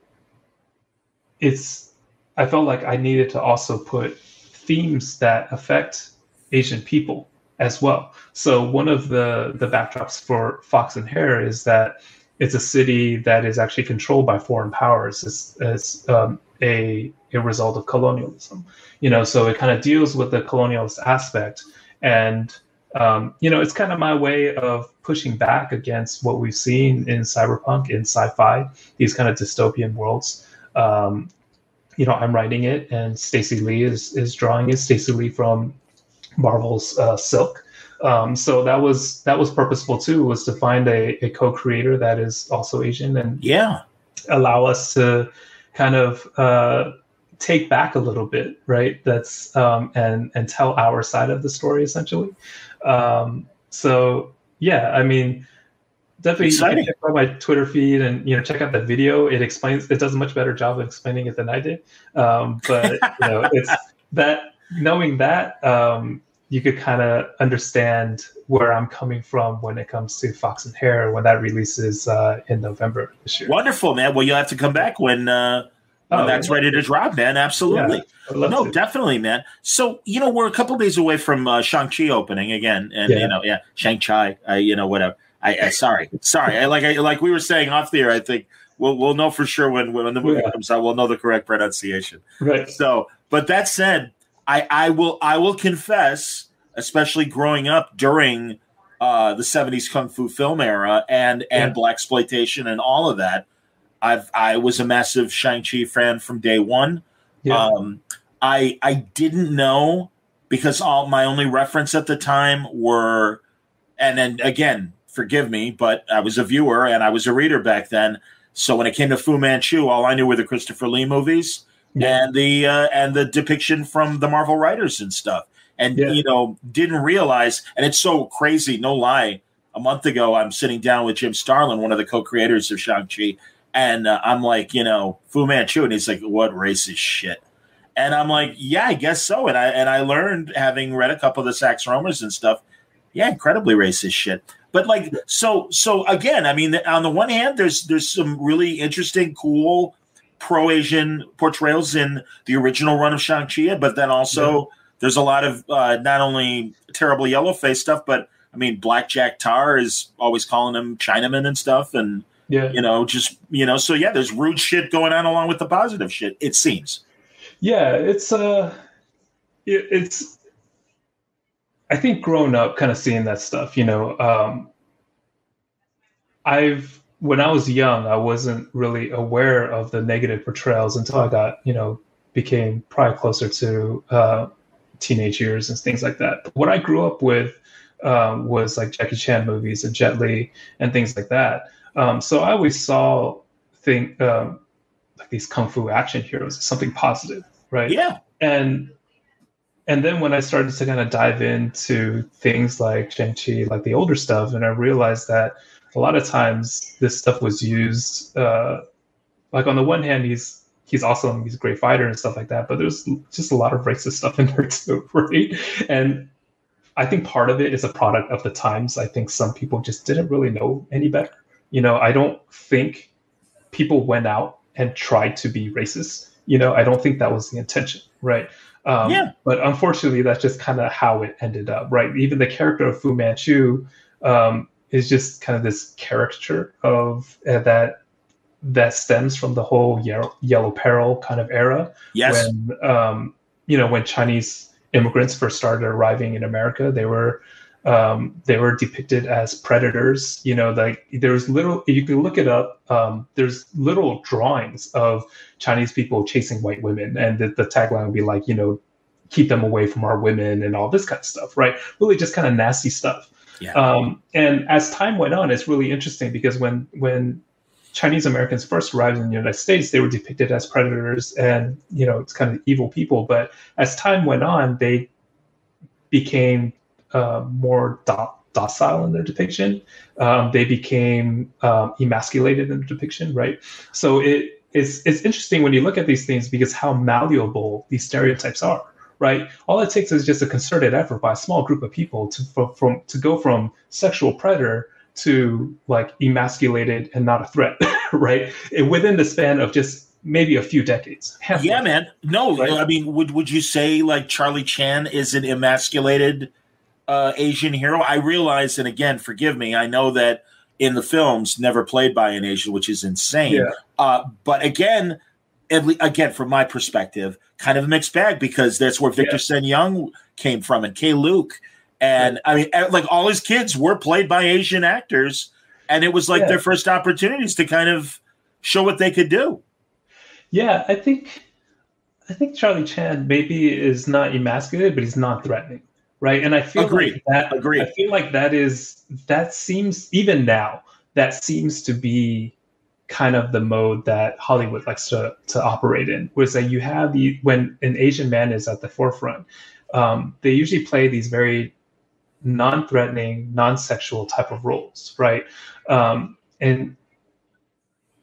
it's I felt like I needed to also put themes that affect Asian people as well. So one of the the backdrops for Fox and Hare is that it's a city that is actually controlled by foreign powers as, as um, a a result of colonialism. You know, so it kind of deals with the colonialist aspect, and um, you know, it's kind of my way of pushing back against what we've seen in cyberpunk, in sci-fi, these kind of dystopian worlds. Um, you know, I'm writing it, and Stacey Lee is is drawing it. Stacey Lee from Marvel's uh, Silk. Um, so that was that was purposeful too, was to find a, a co-creator that is also Asian and Yeah. allow us to kind of uh, take back a little bit, right? That's um, and and tell our side of the story essentially. Um, so yeah, I mean, definitely Exciting. check out my Twitter feed and you know check out the video. It explains it does a much better job of explaining it than I did. Um, but you know, it's that knowing that um, you could kind of understand where I'm coming from when it comes to Fox and Hare when that releases uh, in November this year. Wonderful, man. Well, you'll have to come back when uh, when Oh, that's yeah. ready to drop, man. Absolutely. Yeah, No, to. definitely, man. So you know, we're a couple days away from uh, Shang Chi opening again, and Yeah. you know, yeah, Shang Chi. Uh, you know, whatever. I, I sorry, sorry. I like, I like we were saying off the air. I think we'll we'll know for sure when when the movie comes out. We'll know the correct pronunciation. Right. So, but that said, I I will I will confess, especially growing up during uh, the '70s kung fu film era and and Yeah. black exploitation and all of that. I've I was a massive Shang Chi fan from day one. Yeah. Um, I I didn't know because all my only reference at the time were, and then again, forgive me, but I was a viewer and I was a reader back then. So when it came to Fu Manchu, all I knew were the Christopher Lee movies Yeah. and the uh, and the depiction from the Marvel writers and stuff. And Yeah. you know, didn't realize, and it's so crazy. No lie. A month ago, I'm sitting down with Jim Starlin, one of the co-creators of Shang Chi, and uh, I'm like, you know, Fu Manchu, and he's like, "What racist shit?" And I'm like, "Yeah, I guess so." And I and I learned having read a couple of the Sax Rohmers and stuff. Yeah, incredibly racist shit. But like, so so again, I mean, on the one hand, there's there's some really interesting, cool pro Asian portrayals in the original run of Shang Chi, but then also there's a lot of uh, not only terrible yellow face stuff, but I mean, Black Jack Tarr is always calling him Chinaman and stuff, and Yeah. you know, just you know, so yeah, there's rude shit going on along with the positive shit. It seems. Yeah, it's uh it, it's I think growing up kind of seeing that stuff, you know, um I've when I was young, I wasn't really aware of the negative portrayals until I got, you know, became probably closer to uh teenage years and things like that. What I grew up with um, was like Jackie Chan movies and Jet Li and things like that. Um, so I always saw think um, like these kung fu action heroes as something positive, right? Yeah, and and then when I started to kind of dive into things like Shang-Chi, like the older stuff, and I realized that a lot of times this stuff was used uh, like on the one hand he's he's awesome, he's a great fighter and stuff like that, but there's just a lot of racist stuff in there too, right? And I think part of it is a product of the times. I think some people just didn't really know any better. You know, I don't think people went out and tried to be racist. You know, I don't think that was the intention, right? Um, Yeah. But unfortunately, that's just kind of how it ended up, right? Even the character of Fu Manchu um, is just kind of this caricature of uh, that that stems from the whole yellow, yellow peril kind of era yes, when um, you know when Chinese immigrants first started arriving in America, they were um, they were depicted as predators. You know, like there's little you can look it up. Um, there's little drawings of Chinese people chasing white women, and the, the tagline would be like, you know, keep them away from our women and all this kind of stuff, right? Really, just kind of nasty stuff. Yeah. Um, and as time went on, it's really interesting because when when Chinese Americans first arrived in the United States, they were depicted as predators and you know it's kind of evil people. But as time went on, they became uh, more do- docile in their depiction. Um, they became um, emasculated in the depiction, right? So it it's it's interesting when you look at these things because how malleable these stereotypes are right? All it takes is just a concerted effort by a small group of people to from to go from sexual predator to like emasculated and not a threat, right? And within the span of just maybe a few decades. Yeah, man. No, right? I mean, would would you say like Charlie Chan is an emasculated uh, Asian hero? I realize, and again, forgive me, I know that in the films, never played by an Asian, which is insane. Yeah. Uh, but again, again, from my perspective, kind of a mixed bag because that's where Victor yeah. Sen Young came from and Keye Luke. And I mean, like all his kids were played by Asian actors, and it was like yeah. their first opportunities to kind of show what they could do. Yeah, I think I think Charlie Chan maybe is not emasculated, but he's not threatening, right? And I feel Agreed. like that. Agreed. I feel like that is that seems even now that seems to be kind of the mode that Hollywood likes to to operate in, it's like you have the when an Asian man is at the forefront, um, they usually play these very non-threatening, non-sexual type of roles, right? Um, and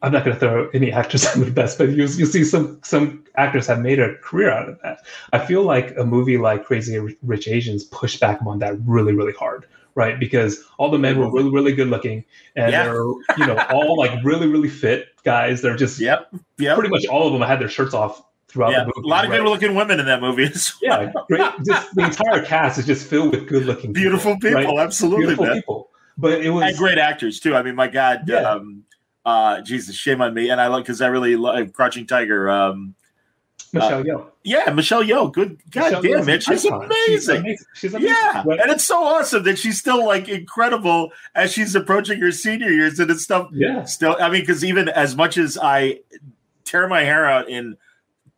I'm not going to throw any actors under the bus, but you you see some some actors have made a career out of that. I feel like a movie like Crazy Rich Asians pushed back on that really really hard, right? Because all the men were really, really good looking, and yeah. they're you know all like really, really fit guys. They're just yep, yep. Pretty much all of them had their shirts off throughout yeah, the movie. A lot of right? good looking women in that movie. yeah, great. Just the entire cast is just filled with good looking, beautiful people. people right? Absolutely, beautiful man. people. But it was and great actors too. I mean, my God, yeah. um, uh, Jesus, shame on me. And I love because I really love Crouching Tiger. Um, Michelle uh, Yeoh. Yeah, Michelle Yeoh. Good God damn it. She's amazing. She's amazing. She's amazing. Yeah. Right. And it's so awesome that she's still like incredible as she's approaching her senior years and it's stuff. Yeah. Still, I mean, because even as much as I tear my hair out in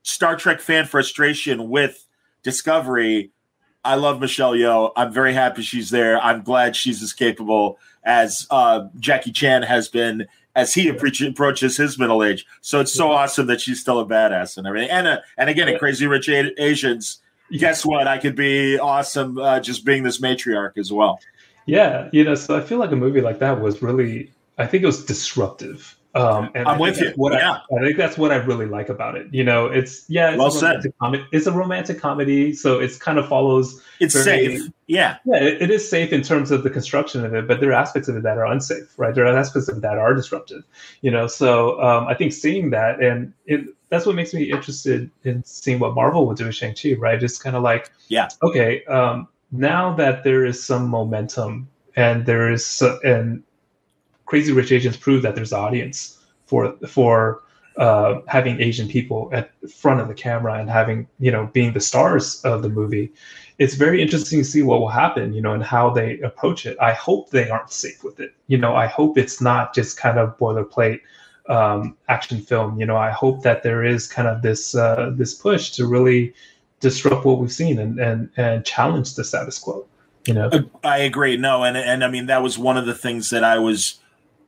Star Trek fan frustration with Discovery, I love Michelle Yeoh. I'm very happy she's there. I'm glad she's as capable as uh, Jackie Chan has been as he approaches his middle age. So it's so awesome that she's still a badass and everything. And uh, and again, in Crazy Rich Asians, guess what? I could be awesome uh, just being this matriarch as well. Yeah, you know, so I feel like a movie like that was really, I think it was disruptive um, and I'm with you. What yeah. I, I, think that's what I really like about it. You know, it's yeah, it's well a romantic said. comedy. It's a romantic comedy, so it's kind of follows. It's very, safe. Yeah, yeah, it, it is safe in terms of the construction of it, but there are aspects of it that are unsafe, right? There are aspects of it that are disruptive. You know, so um, I think seeing that and it, that's what makes me interested in seeing what Marvel will do with Shang Chi, right? It's kind of like, yeah, okay, um, now that there is some momentum and there is and Crazy Rich Asians prove that there's an audience for for uh, having Asian people at front of the camera and having you know being the stars of the movie. It's very interesting to see what will happen, you know, and how they approach it. I hope they aren't safe with it. You know, I hope it's not just kind of boilerplate um, action film. You know, I hope that there is kind of this uh, this push to really disrupt what we've seen and and and challenge the status quo. You know, I agree. No, and and I mean that was one of the things that I was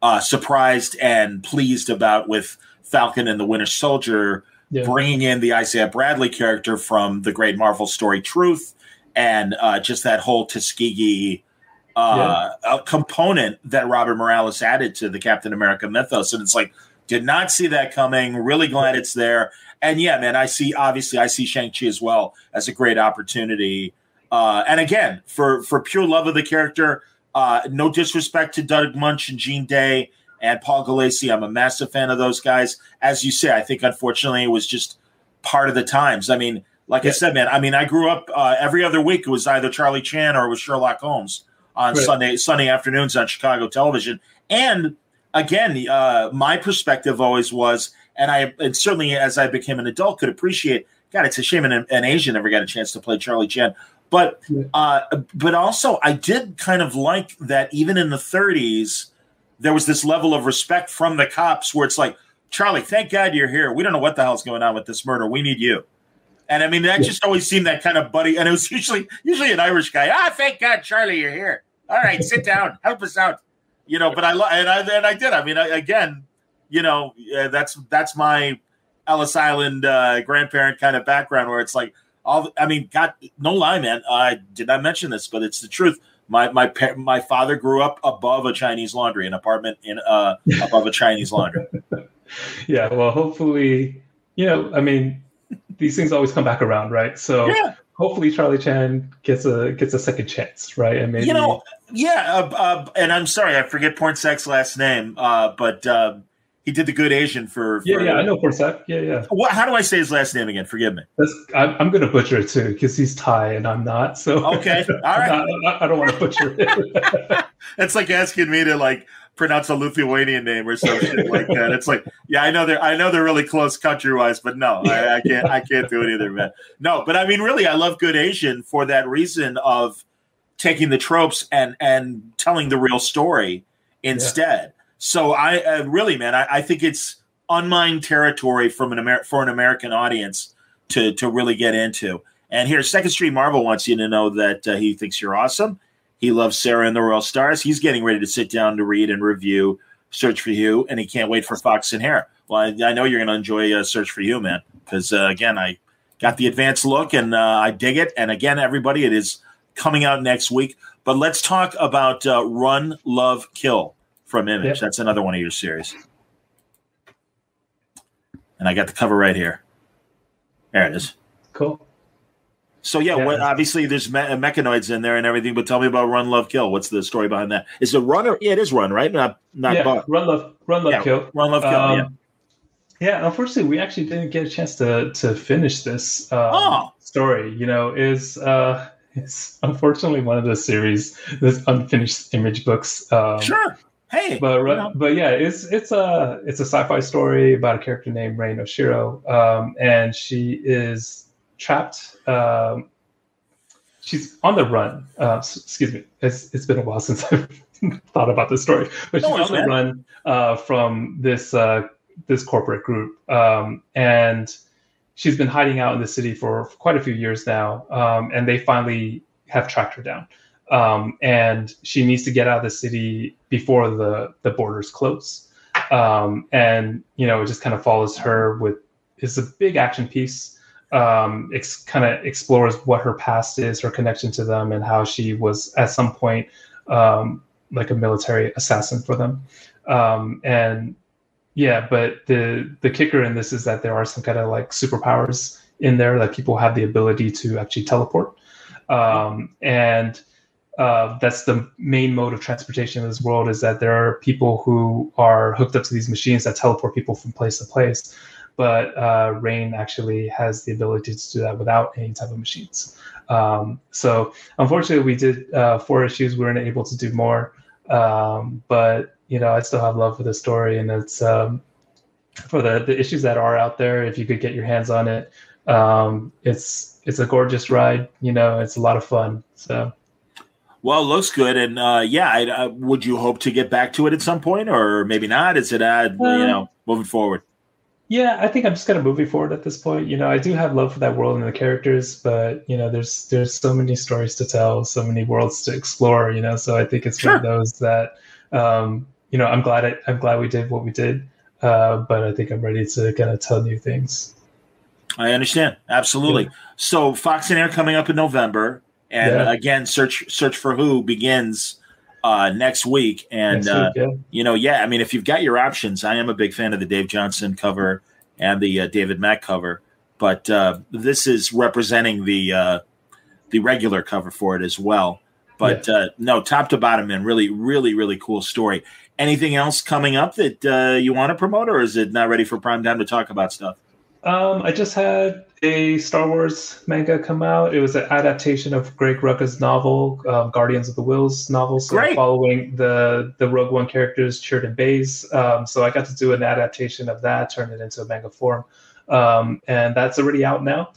uh, surprised and pleased about with Falcon and the Winter Soldier, yeah. bringing in the Isaiah Bradley character from the great Marvel story Truth, and uh, just that whole Tuskegee uh, yeah. component that Robert Morales added to the Captain America mythos. And it's like, did not see that coming. Really glad it's there. And yeah, man, I see, obviously, I see Shang-Chi as well as a great opportunity. Uh, and again, for, for pure love of the character, uh, no disrespect to Doug Moench and Gene Day and Paul Gulacy. I'm a massive fan of those guys. As you say, I think unfortunately it was just part of the times. I mean, like yeah. I said, man, I mean, I grew up uh, every other week. It was either Charlie Chan or it was Sherlock Holmes on right. Sunday Sunday afternoons on Chicago television. And again, uh, my perspective always was, and I and certainly as I became an adult could appreciate God, it's a shame an, an Asian never got a chance to play Charlie Chan. But uh, but also, I did kind of like that. Even in the 30s, there was this level of respect from the cops, where it's like, Charlie, thank God you're here. We don't know what the hell's going on with this murder. We need you. And I mean, that just always seemed that kind of buddy. And it was usually usually an Irish guy. Ah, thank God, Charlie, you're here. All right, sit down, help us out. You know, but I and I and I did. I mean, I, again, you know, uh, that's that's my Ellis Island uh, grandparent kind of background, where it's like all. I mean, God, no lie, man. I did not mention this, but it's the truth. My my my father grew up above a Chinese laundry, an apartment in uh above a Chinese laundry. yeah, well, hopefully, you know, I mean, these things always come back around, right? So Yeah. hopefully Charlie Chan gets a gets a second chance, right? And maybe You know, yeah, uh, uh, and I'm sorry, I forget Pornsak's last name, uh, but uh, he did the Good Asian for. yeah, for- yeah, I know Pornsak. Yeah, yeah. What, how do I say his last name again? Forgive me. That's, I'm, I'm going to butcher it too because he's Thai and I'm not. So Okay, all right. Not- I, don't want to butcher it. It's like asking me to like pronounce a Lithuanian name or some shit like that. It's like, yeah, I know they're I know they're really close country wise, but no, I, I can't I can't do it either, man. No, but I mean, really, I love Good Asian for that reason of taking the tropes and and telling the real story instead. So I uh, really, man, I, I think it's unmined territory from an Amer- for an American audience to to really get into. And here, Second Street Marvel wants you to know that uh, he thinks you're awesome. He loves Sera and the Royal Stars. He's getting ready to sit down to read and review Search for You, and he can't wait for Fox and Hare. Well, I, I know you're going to enjoy uh, Search for You, man, because uh, again, I got the advanced look and uh, I dig it. And again, everybody, it is coming out next week. But let's talk about uh, Run, Love, Kill from Image. Yep. That's another one of your series. And I got the cover right here. There it is. cool. So yeah, Yeah. what, obviously there's me- mechanoids in there and everything. But tell me about Run, Love, Kill. What's the story behind that? Is it Run or yeah, it is Run, right? Not not yeah, Buck. run love, run love, Yeah, kill. Run, Love, Kill. Um, yeah. Yeah, unfortunately, we actually didn't get a chance to to finish this um, Oh. story. You know, is uh, it's unfortunately one of the series, this unfinished image books. Um, Sure. Hey, but you know. but yeah, it's it's a it's a sci-fi story about a character named Rain Oshiro, um, and she is trapped. Um, she's on the run. Uh, excuse me, it's it's been a while since I've thought about this story, but she's on the run uh, from this uh, this corporate group, um, and she's been hiding out in the city for quite a few years now, um, and they finally have tracked her down. Um, and she needs to get out of the city before the the borders close. Um, and you know, it just kind of follows her with it's a big action piece. Um, it's kind of explores what her past is, her connection to them, and how she was at some point um, like a military assassin for them. Um, and yeah, but the the kicker in this is that there are some kind of like superpowers in there that people have the ability to actually teleport, um, and uh, that's the main mode of transportation in this world. Is that there are people who are hooked up to these machines that teleport people from place to place, but uh, Rain actually has the ability to do that without any type of machines. Um, so unfortunately, we did uh, four issues. We weren't able to do more, um, but you know, I still have love for the story, and it's um, for the the issues that are out there. If you could get your hands on it, um, it's it's a gorgeous ride. You know, it's a lot of fun. So Well, it looks good, and uh, yeah, I, uh, would you hope to get back to it at some point, or maybe not? Is it uh, you Um, know moving forward? yeah, I think I'm just kind of moving forward at this point. You know, I do have love for that world and the characters, but you know, there's there's so many stories to tell, so many worlds to explore. You know, so I think it's one of those that um, you know, I'm glad I, I'm glad we did what we did, uh, but I think I'm ready to kind of tell new things. I understand absolutely. Yeah. So Fox and Hare coming up in November, and Yeah. again, search search for Hu begins uh, next week, and Next uh, yeah. you know, yeah, I mean, if you've got your options, I am a big fan of the Dave Johnson cover and the uh, David Mack cover, but uh, this is representing the uh, the regular cover for it as well. But uh, no, top to bottom, man, really, really, really cool story. Anything else coming up that uh, you want to promote, or is it not ready for prime time to talk about stuff? Um, I just had a Star Wars manga come out. It was an adaptation of Greg Rucka's novel, um, Guardians of the Whills novel. So Great. following the the Rogue One characters, Chirrut and Baze. Um, so I got to do an adaptation of that, turn it into a manga form, um, and that's already out now.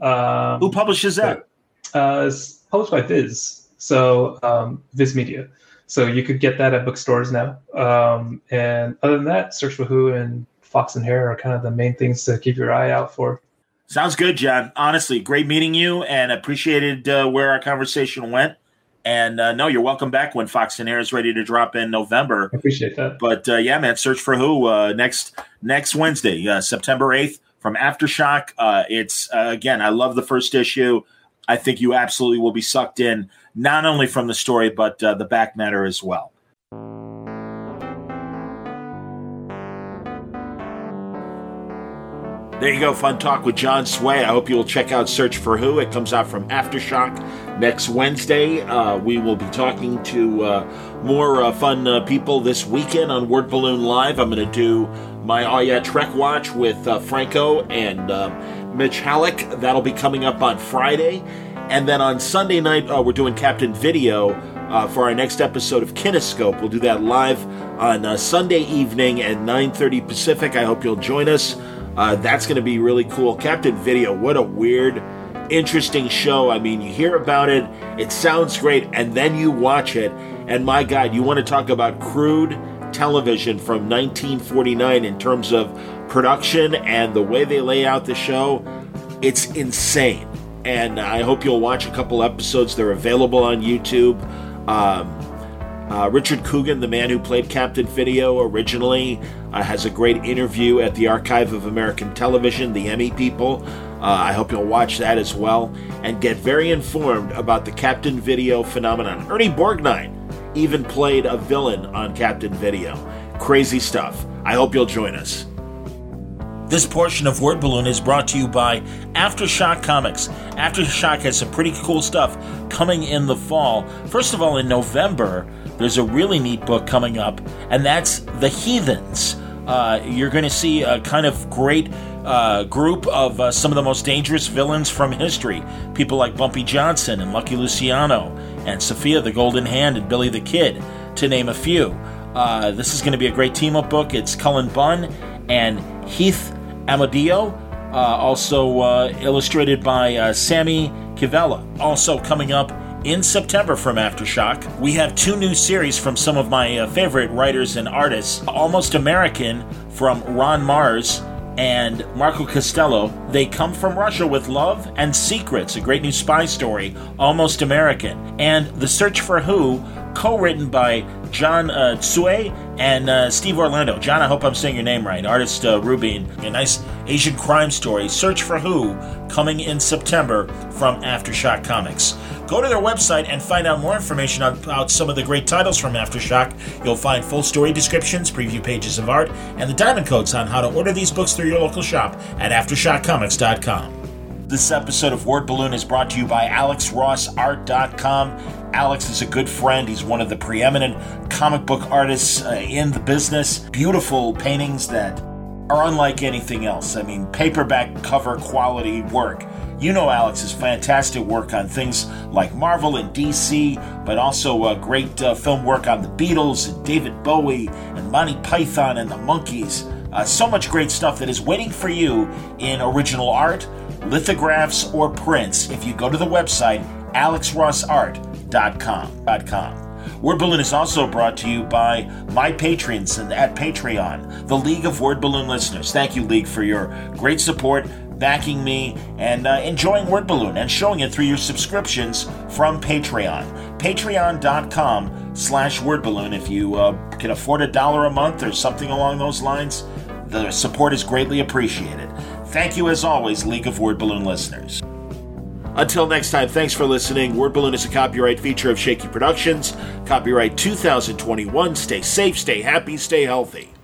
Um, Who publishes that? uh, it's published by Viz, so um, Viz Media. So you could get that at bookstores now. Um, and other than that, Search for Hu and Fox and Hare are kind of the main things to keep your eye out for. Sounds good, John. Honestly, great meeting you, and appreciated uh, where our conversation went. And uh, no, you're welcome back when Fox and Hare is ready to drop in November. I appreciate that. But uh, yeah, man, search for Hu uh, next next Wednesday, uh, September eighth, from Aftershock. Uh, it's uh, again, I love the first issue. I think you absolutely will be sucked in, not only from the story but uh, the back matter as well. There you go, fun talk with John Tsuei. I hope you'll check out Search for Hu. It comes out from Aftershock next Wednesday. Uh, we will be talking to uh, more uh, fun uh, people this weekend on Word Balloon Live. I'm going to do my Oh Yeah Trek Watch with uh, Franco and uh, Mitch Halleck. That'll be coming up on Friday. And then on Sunday night, uh, we're doing Captain Video uh, for our next episode of Kinescope. We'll do that live on uh, Sunday evening at 9.30 Pacific. I hope you'll join us. Uh, that's going to be really cool. Captain Video, what a weird, interesting show. I mean, you hear about it, it sounds great, and then you watch it, and my God, you want to talk about crude television from 1949 in terms of production and the way they lay out the show. It's insane. And I hope you'll watch a couple episodes. They're available on YouTube. Um, uh, Richard Coogan, the man who played Captain Video originally, uh, has a great interview at the Archive of American Television, the Emmy people. Uh, I hope you'll watch that as well and get very informed about the Captain Video phenomenon. Ernie Borgnine even played a villain on Captain Video. Crazy stuff. I hope you'll join us. This portion of Word Balloon is brought to you by Aftershock Comics. Aftershock has some pretty cool stuff coming in the fall. First of all, in November, there's a really neat book coming up, and that's The Heathens. Uh, you're going to see a kind of great uh, group of uh, some of the most dangerous villains from history. People like Bumpy Johnson and Lucky Luciano, and Sophia the Golden Hand and Billy the Kid, to name a few. Uh, this is going to be a great team up book. It's Cullen Bunn and Heath Amadio, uh, also uh, illustrated by uh, Sami Kivelä. Also coming up in September from Aftershock, we have two new series from some of my uh, favorite writers and artists Almost American from Ron Marz and Marco Castiello. They come from Russia with Love and Secrets, a great new spy story, Almost American. And The Search for Hu, co written by John uh, Tsuei and uh, Steve Orlando. John, I hope I'm saying your name right. Artist uh, Rubine, a nice Asian crime story. Search for Hu, coming in September from Aftershock Comics. Go to their website and find out more information about some of the great titles from Aftershock. You'll find full story descriptions, preview pages of art, and the diamond codes on how to order these books through your local shop at AftershockComics.com. This episode of Word Balloon is brought to you by AlexRossArt.com. Alex is a good friend. He's one of the preeminent comic book artists uh, in the business. Beautiful paintings that are unlike anything else. I mean, paperback cover quality work. You know Alex's fantastic work on things like Marvel and DC, but also uh, great uh, film work on the Beatles and David Bowie and Monty Python and the Monkees. Uh, so much great stuff that is waiting for you in original art, lithographs, or prints if you go to the website alexrossart.com. Word Balloon is also brought to you by my patrons and at Patreon, the League of Word Balloon listeners. Thank you, League, for your great support, backing me, and uh, enjoying Word Balloon and showing it through your subscriptions from Patreon. Patreon.com slash Word Balloon. If you uh, can afford a dollar a month or something along those lines, the support is greatly appreciated. Thank you, as always, League of Word Balloon listeners. Until next time, thanks for listening. Word Balloon is a copyright feature of Shaky Productions. Copyright 2021. Stay safe, stay happy, stay healthy.